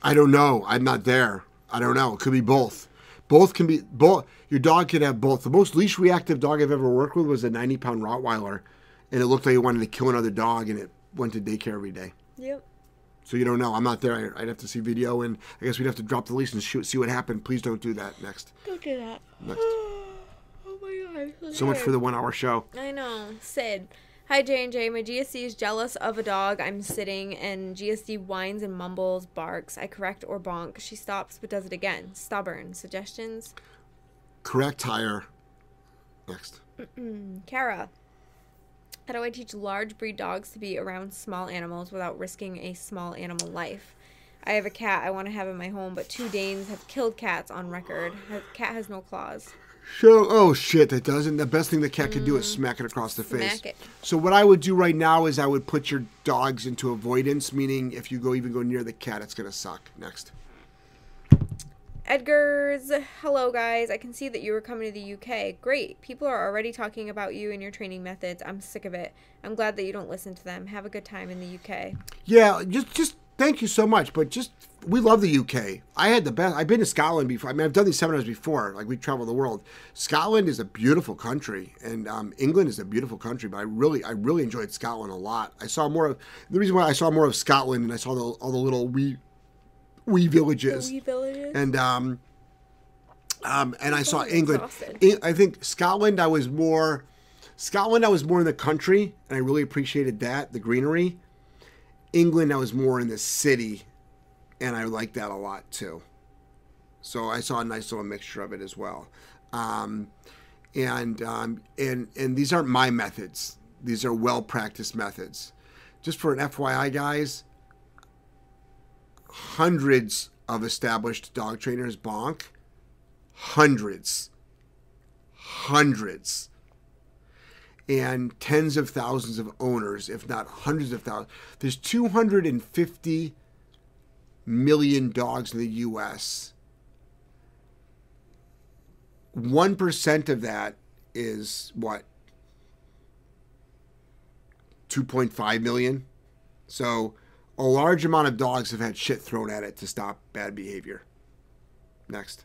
I don't know. I'm not there. I don't know. It could be both. Both can be both. Your dog can have both. The most leash reactive dog I've ever worked with was a 90 pound Rottweiler, and it looked like it wanted to kill another dog, and it went to daycare every day. Yep. So you don't know. I'm not there. I'd have to see video, and I guess we'd have to drop the leash and shoot, see what happened. Please don't do that. Next. Don't do that. Next. Oh my god. So much for the one hour show. I know. Sid. Hi J and J. My GSD is jealous of a dog. I'm sitting and GSD whines and mumbles, barks. I correct or bonk. She stops but does it again. Stubborn. Suggestions? Correct tire. Next. Kara. How do I teach large breed dogs to be around small animals without risking a small animal life? I have a cat I want to have in my home, but two Danes have killed cats on record. Cat has no claws. So, oh shit, that doesn't. The best thing the cat could do is mm. smack it across the face. Smack it. So what I would do right now is I would put your dogs into avoidance, meaning if you go even go near the cat, it's gonna suck. Next. Edgar's, hello guys. I can see that you were coming to the UK. Great. People are already talking about you and your training methods. I'm sick of it. I'm glad that you don't listen to them. Have a good time in the UK. Yeah, just just thank you so much, but just we love the UK. I had the best. I've been to Scotland before. I mean, I've done these seminars before. Like we travel the world. Scotland is a beautiful country, and um, England is a beautiful country. But I really, I really enjoyed Scotland a lot. I saw more of the reason why I saw more of Scotland, and I saw the, all the little wee, wee villages. Wee villages. And um, Um, and I saw England. exhausted. I I think Scotland. I was more Scotland. I was more in the country, and I really appreciated that the greenery. England. I was more in the city, and I like that a lot too. So I saw a nice little mixture of it as well. Um, and um, and and these aren't my methods. These are well practiced methods. Just for an FYI, guys, hundreds of established dog trainers bonk. Hundreds. Hundreds. And tens of thousands of owners, if not hundreds of thousands. There's 250 million dogs in the U.S. 1% of that is what? 2.5 million. So a large amount of dogs have had shit thrown at it to stop bad behavior. Next.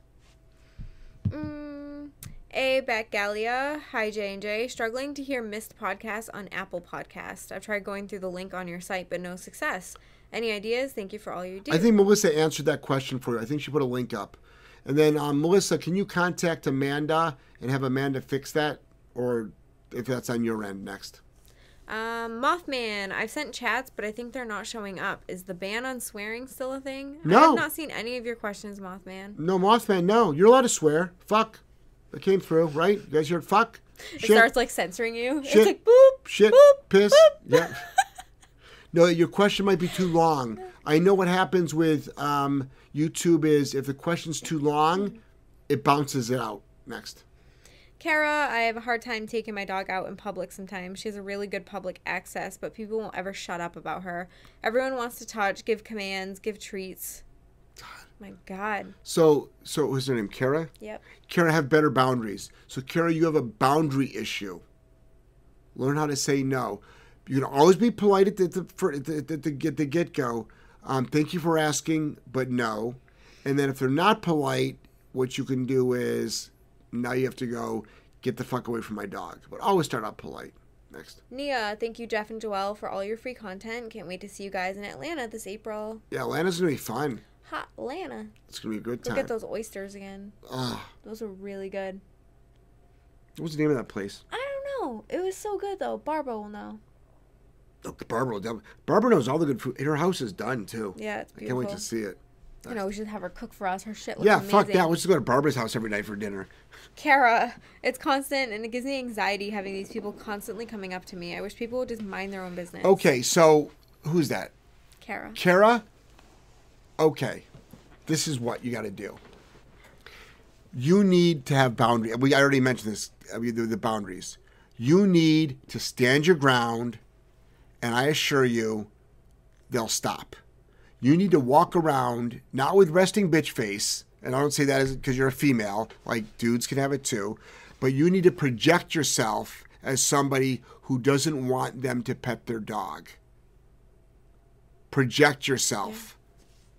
Mm, A. Backgalia. Hi, J&J. Struggling to hear missed podcasts on Apple Podcast. I've tried going through the link on your site, but no success. Any ideas? Thank you for all you do. I think Melissa answered that question for you. I think she put a link up. And then, um, Melissa, can you contact Amanda and have Amanda fix that? Or if that's on your end, next. Um, Mothman. I've sent chats, but I think they're not showing up. Is the ban on swearing still a thing? No. I have not seen any of your questions, Mothman. No, Mothman, no. You're allowed to swear. Fuck. That came through, right? You guys heard fuck? It starts like censoring you. Shit. It's like boop. shit, boop, piss. boop. Yeah. no, your question might be too long. I know what happens with um, YouTube is if the question's too long, it bounces it out. Next. Kara, I have a hard time taking my dog out in public sometimes. She has a really good public access, but people won't ever shut up about her. Everyone wants to touch, give commands, give treats. My God. So, so who's her name? Kara. Yep. Kara, have better boundaries. So, Kara, you have a boundary issue. Learn how to say no. You can always be polite at the, the, for, at the, the, the get go. Um, thank you for asking, but no. And then if they're not polite, what you can do is now you have to go get the fuck away from my dog. But always start out polite. Next. Nia, thank you, Jeff and Joelle, for all your free content. Can't wait to see you guys in Atlanta this April. Yeah, Atlanta's gonna be fun. Hot Atlanta. It's gonna be a good time. Look at those oysters again. Ah, Those are really good. what's the name of that place? I don't know. It was so good though. Barbara will know. Barbara. will Barbara knows all the good food. And her house is done too. Yeah, it's I can't wait to see it. You know, we should have her cook for us. Her shit looks Yeah, amazing. fuck that. Let's just go to Barbara's house every night for dinner. Kara, it's constant and it gives me anxiety having these people constantly coming up to me. I wish people would just mind their own business. Okay, so who's that? Kara. Kara? Okay. This is what you got to do. You need to have boundaries. We I already mentioned this, I mean, the, the boundaries. You need to stand your ground, and I assure you, they'll stop. You need to walk around, not with resting bitch face, and I don't say that because you're a female, like dudes can have it too, but you need to project yourself as somebody who doesn't want them to pet their dog. Project yourself.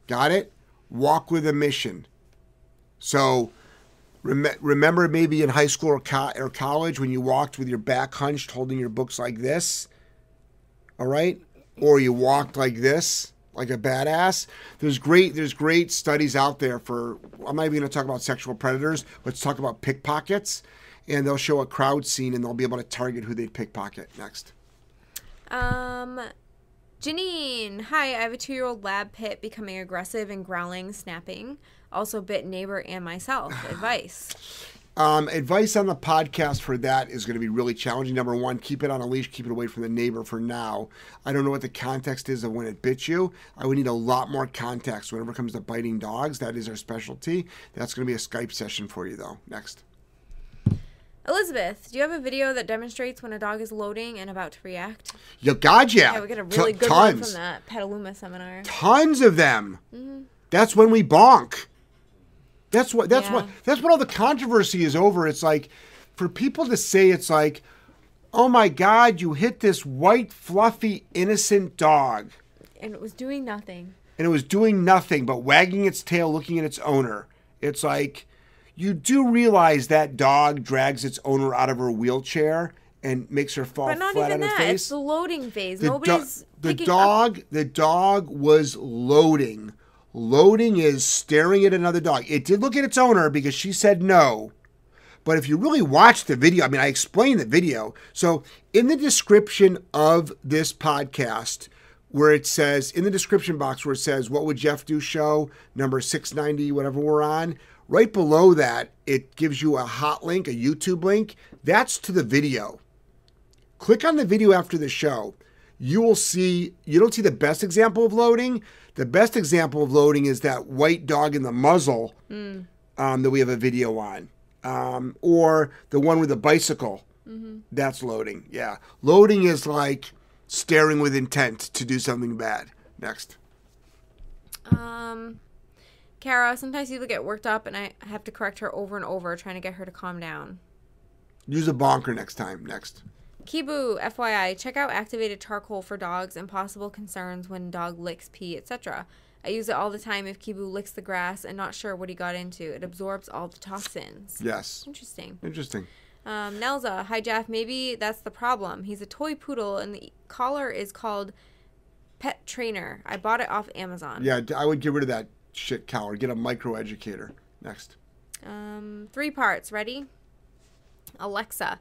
Got it? Walk with a mission. So rem- remember maybe in high school or, co- or college when you walked with your back hunched holding your books like this? All right? Or you walked like this, like a badass. There's great there's great studies out there for I'm not even going to talk about sexual predators. Let's talk about pickpockets and they'll show a crowd scene and they'll be able to target who they pickpocket next. Um, Janine, hi. I have a two-year-old lab pit becoming aggressive and growling, snapping. Also bit neighbor and myself. Advice. Um, advice on the podcast for that is going to be really challenging. Number one, keep it on a leash, keep it away from the neighbor for now. I don't know what the context is of when it bit you. I would need a lot more context whenever it comes to biting dogs. That is our specialty. That's going to be a Skype session for you, though. Next. Elizabeth, do you have a video that demonstrates when a dog is loading and about to react? Yo, God, yeah. We got a really good one from that Petaluma seminar. Tons of them. Mm-hmm. That's when we bonk. That's what. That's Yeah. what. That's what all the controversy is over. It's like, for people to say it's like, oh my God, you hit this white, fluffy, innocent dog. And it was doing nothing. and it was doing nothing but wagging its tail looking at its owner. It's like you do realize that dog drags its owner out of her wheelchair and makes her fall But not flat even on her that. It's the loading phase. The, do- the picking up. dog the dog was loading Loading is staring at another dog. It did look at its owner because she said no. But if you really watch the video, I mean, I explained the video. So in the description of this podcast, where it says in the description box where it says what would Jeff do show number 690 whatever we're on right below that it gives you a hot link a YouTube link that's to the video click on the video after the show you will see you don't see the best example of loading the best example of loading is that white dog in the muzzle um, that we have a video on um, or the one with the bicycle that's loading yeah loading is like staring with intent to do something bad. Next. Um, Kara, sometimes people get worked up, and I have to correct her over and over, trying to get her to calm down. Use a bonker next time. Next. Kibu, FYI, check out activated charcoal for dogs and possible concerns when dog licks pee, etc. I use it all the time if Kibu licks the grass and not sure what he got into. It absorbs all the toxins. Yes. Interesting. Interesting. Um, Nelza, hi Jeff. Maybe that's the problem. He's a toy poodle, and the collar is called Pet Trainer. I bought it off Amazon. Yeah, I would get rid of that shit collar. get a micro educator. Next. Um, three parts. Ready? Alexa.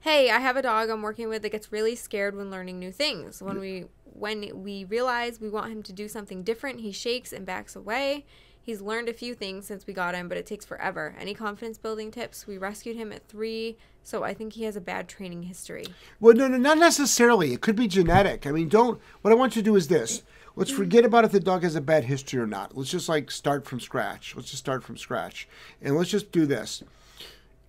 Hey, I have a dog I'm working with that gets really scared when learning new things. When mm. we when we realize we want him to do something different, he shakes and backs away. He's learned a few things since we got him, but it takes forever. Any confidence building tips? We rescued him at three, so I think he has a bad training history. Well, no, no, not necessarily. It could be genetic. I mean, don't. What I want you to do is this. Let's mm. forget about if the dog has a bad history or not. Let's just like start from scratch. Let's just start from scratch, and let's just do this.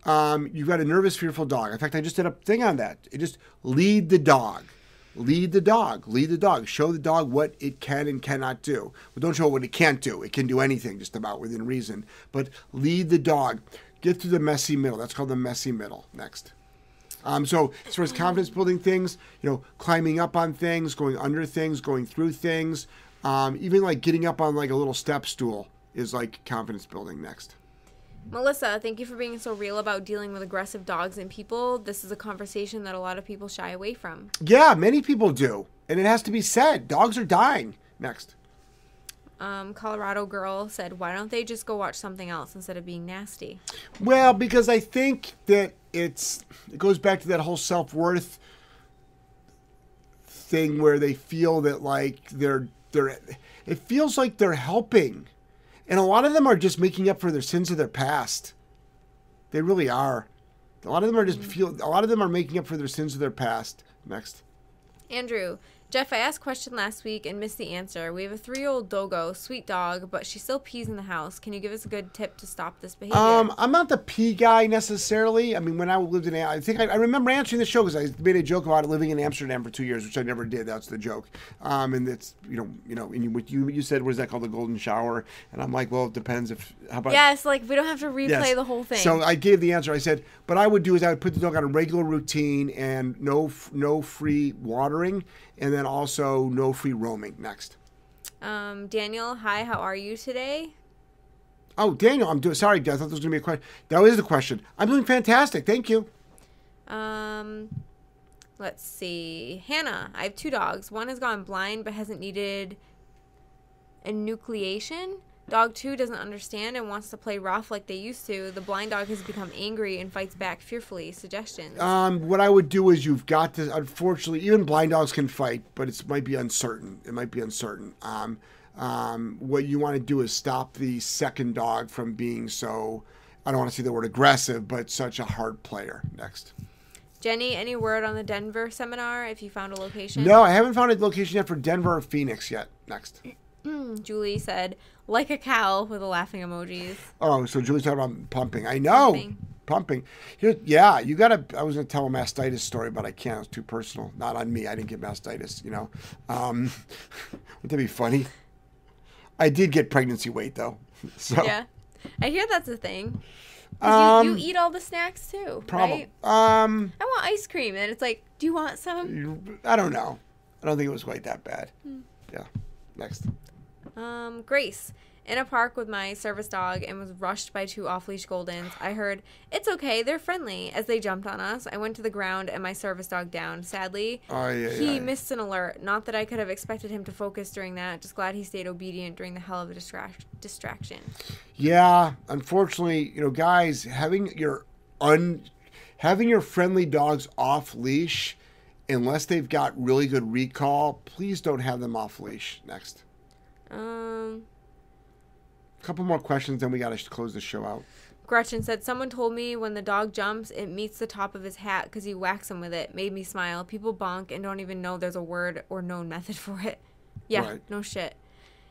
Um, you've got a nervous, fearful dog. In fact, I just did a thing on that. It just lead the dog. Lead the dog. Lead the dog. Show the dog what it can and cannot do. But don't show it what it can't do. It can do anything just about within reason. But lead the dog. Get through the messy middle. That's called the messy middle. Next. Um, so as far as confidence building things, you know, climbing up on things, going under things, going through things, um, even like getting up on like a little step stool is like confidence building. Next. Melissa, thank you for being so real about dealing with aggressive dogs and people. This is a conversation that a lot of people shy away from. Yeah, many people do, and it has to be said. Dogs are dying. Next. Um, Colorado girl said, "Why don't they just go watch something else instead of being nasty?" Well, because I think that it's it goes back to that whole self worth thing where they feel that like they're they're it feels like they're helping. And a lot of them are just making up for their sins of their past. They really are. A lot of them are just feel a lot of them are making up for their sins of their past. Next. Andrew, Jeff, I asked a question last week and missed the answer. We have a three-year-old dogo, sweet dog, but she still pees in the house. Can you give us a good tip to stop this behavior? Um, I'm not the pee guy necessarily. I mean, when I lived in, I think I, I remember answering the show because I made a joke about living in Amsterdam for two years, which I never did. That's the joke. Um, and it's you know, you know, and you, what you you said was that called the golden shower, and I'm like, well, it depends if how about yes, like we don't have to replay Yes. the whole thing. So I gave the answer. I said, what I would do is I would put the dog on a regular routine and no no free watering, and then also no free roaming. Next. um, Daniel, hi, how are you today? Oh, Daniel, I'm doing. Sorry, I thought there was gonna be a question. That was the question. I'm doing fantastic. Thank you. Um, let's see. Hannah, I have two dogs. One has gone blind but hasn't needed enucleation. Dog two doesn't understand and wants to play rough like they used to. The blind dog has become angry and fights back fearfully. Suggestions. Um, what I would do is you've got to. Unfortunately, even blind dogs can fight, but it might be uncertain. It might be uncertain. Um, um, what you want to do is stop the second dog from being so. I don't want to say the word aggressive, but such a hard player. Next. Jenny, any word on the Denver seminar if you found a location? No, I haven't found a location yet for Denver or Phoenix yet. Next. Julie said, like a cow with a laughing emojis. Oh, so Julie's talking about pumping. I know. Pumping. Pumping. Here, yeah, you gotta. I was gonna tell a mastitis story, but I can't. It's too personal. Not on me. I didn't get mastitis. You know. Um, would that be funny? I did get pregnancy weight though. So Yeah. I hear that's a thing. you, Um, you eat all the snacks too, right? Um, I want ice cream, and it's like, do you want some? I don't know. I don't think it was quite that bad. Hmm. Yeah. Next. Um, Grace, In a park with my service dog and was rushed by two off leash Goldens. I heard, It's okay, they're friendly. As they jumped on us, I went to the ground and my service dog down. Sadly, Ay, ay, he ay. missed an alert. Not that I could have expected him to focus during that. Just glad he stayed obedient during the hell of a distract- distraction. Yeah, unfortunately, you know, guys, having your un having your friendly dogs off leash, unless they've got really good recall, please don't have them off leash. Next, Um, a couple more questions, then we got to close the show out. Gretchen said, Someone told me when the dog jumps, it meets the top of his hat because he whacks him with it. Made me smile. People bonk and don't even know there's a word or known method for it. Yeah, Right. no shit.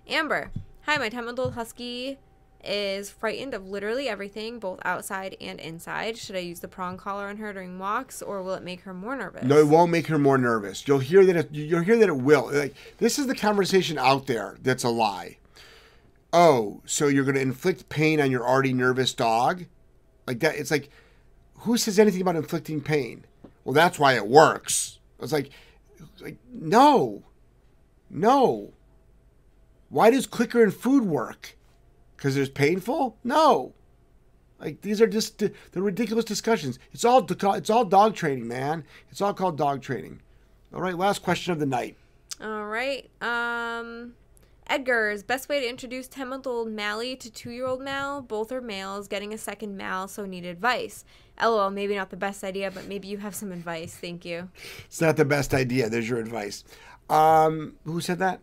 Amber, hi, my 10 month old husky is frightened of literally everything, both outside and inside. Should I use the prong collar on her during walks or will it make her more nervous? No, it won't make her more nervous. You'll hear that. It, you'll hear that it will. Like this is the conversation out there that's a lie. Oh, so you're going to inflict pain on your already nervous dog? Like that? It's like, who says anything about inflicting pain? Well, that's why it works. It's like, like no, no. Why does clicker and food work? Because it's painful? No. Like these are just the ridiculous discussions. It's all it's all dog training, man. It's all called dog training. All right, last question of the night. All right. Um, Edgar's best way to introduce 10 month old Mally to 2 year old Mal. Both are males, getting a second Mal, so need advice. LOL, maybe not the best idea, but maybe you have some advice. Thank you. It's not the best idea. There's your advice. Um, who said that?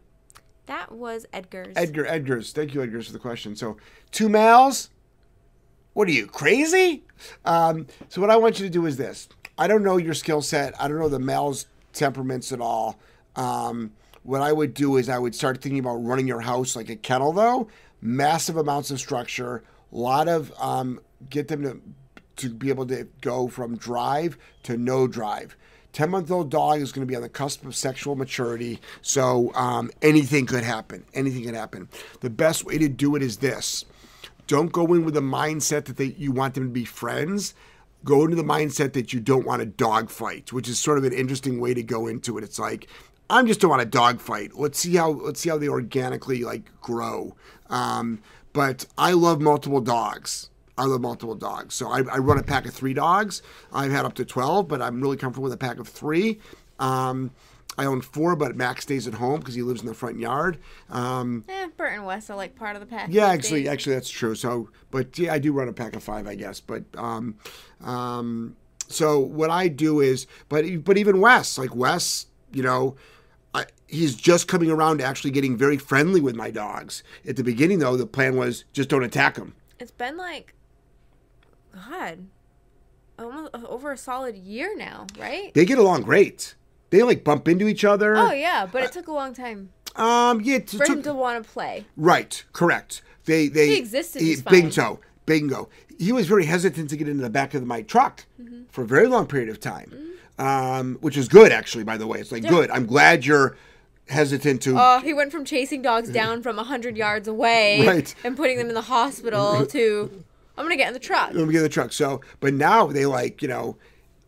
That was Edgar's. Edgar. Edgar's. Thank you, Edgar's, for the question. So two males. What are you crazy? Um, so what I want you to do is this. I don't know your skill set. I don't know the male's temperaments at all. Um, what I would do is I would start thinking about running your house like a kennel, though. Massive amounts of structure. A lot of um, get them to to be able to go from drive to no drive. 10 month old dog is going to be on the cusp of sexual maturity, so um, anything could happen. Anything could happen. The best way to do it is this don't go in with the mindset that they, you want them to be friends. Go into the mindset that you don't want a dog fight, which is sort of an interesting way to go into it. It's like, I'm just don't want a dog fight. Let's see how let's see how they organically like grow. Um, but I love multiple dogs. I love multiple dogs. So I, I run a pack of three dogs. I've had up to 12, but I'm really comfortable with a pack of three. Um, I own four, but Max stays at home because he lives in the front yard. Um, Eh, Bert and Wes are like part of the pack. yeah, actually, days. actually, that's true. So, but yeah, I do run a pack of five, I guess. But um, um, so what I do is, but but even Wes, like Wes, you know, I, he's just coming around to actually getting very friendly with my dogs. At the beginning, though, the plan was just don't attack them. It's been like, God, almost uh, over a solid year now, right? They get along great. They like bump into each other. Oh yeah, but it took a long time Um, yeah, it for took- him to want to play. Right, correct. They they He existed, he- bingo, bingo. He was very hesitant to get into the back of my truck Mm-hmm. for a very long period of time, um, which is good actually. By the way, it's like good. I'm glad you're hesitant to. Oh, he went from chasing dogs down from hundred yards away Right. and putting them in the hospital to I'm gonna get in the truck. let me get in the truck. So, but now they like you know,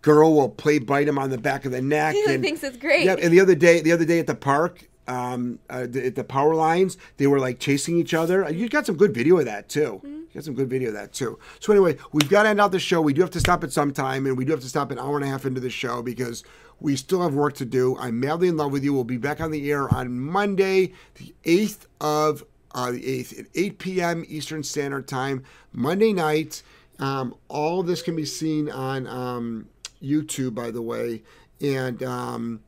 girl will play bite him on the back of the neck. He and, thinks it's great. Yeah, and the other day, the other day at the park, um, uh, the, at the power lines, they were like chasing each other. You got some good video of that too. Mm-hmm. You got some good video of that too. So anyway, we've got to end out the show. We do have to stop at some time, and we do have to stop an hour and a half into the show because we still have work to do. I'm madly in love with you. We'll be back on the air on Monday, the eighth of uh, the eighth at 8 p.m. Eastern Standard Time, Monday night. Um, all of this can be seen on um, YouTube, by the way, and. Um,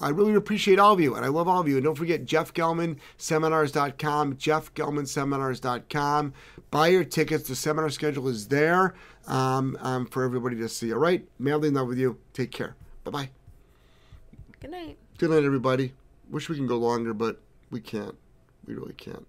I really appreciate all of you, and I love all of you. And don't forget Jeff Gellman, jeffgellmanseminars.com, jeffgellmanseminars.com. Buy your tickets. The seminar schedule is there um, um, for everybody to see. All right? Madly in love with you. Take care. Bye-bye. Good night. Good night, everybody. Wish we can go longer, but we can't. We really can't.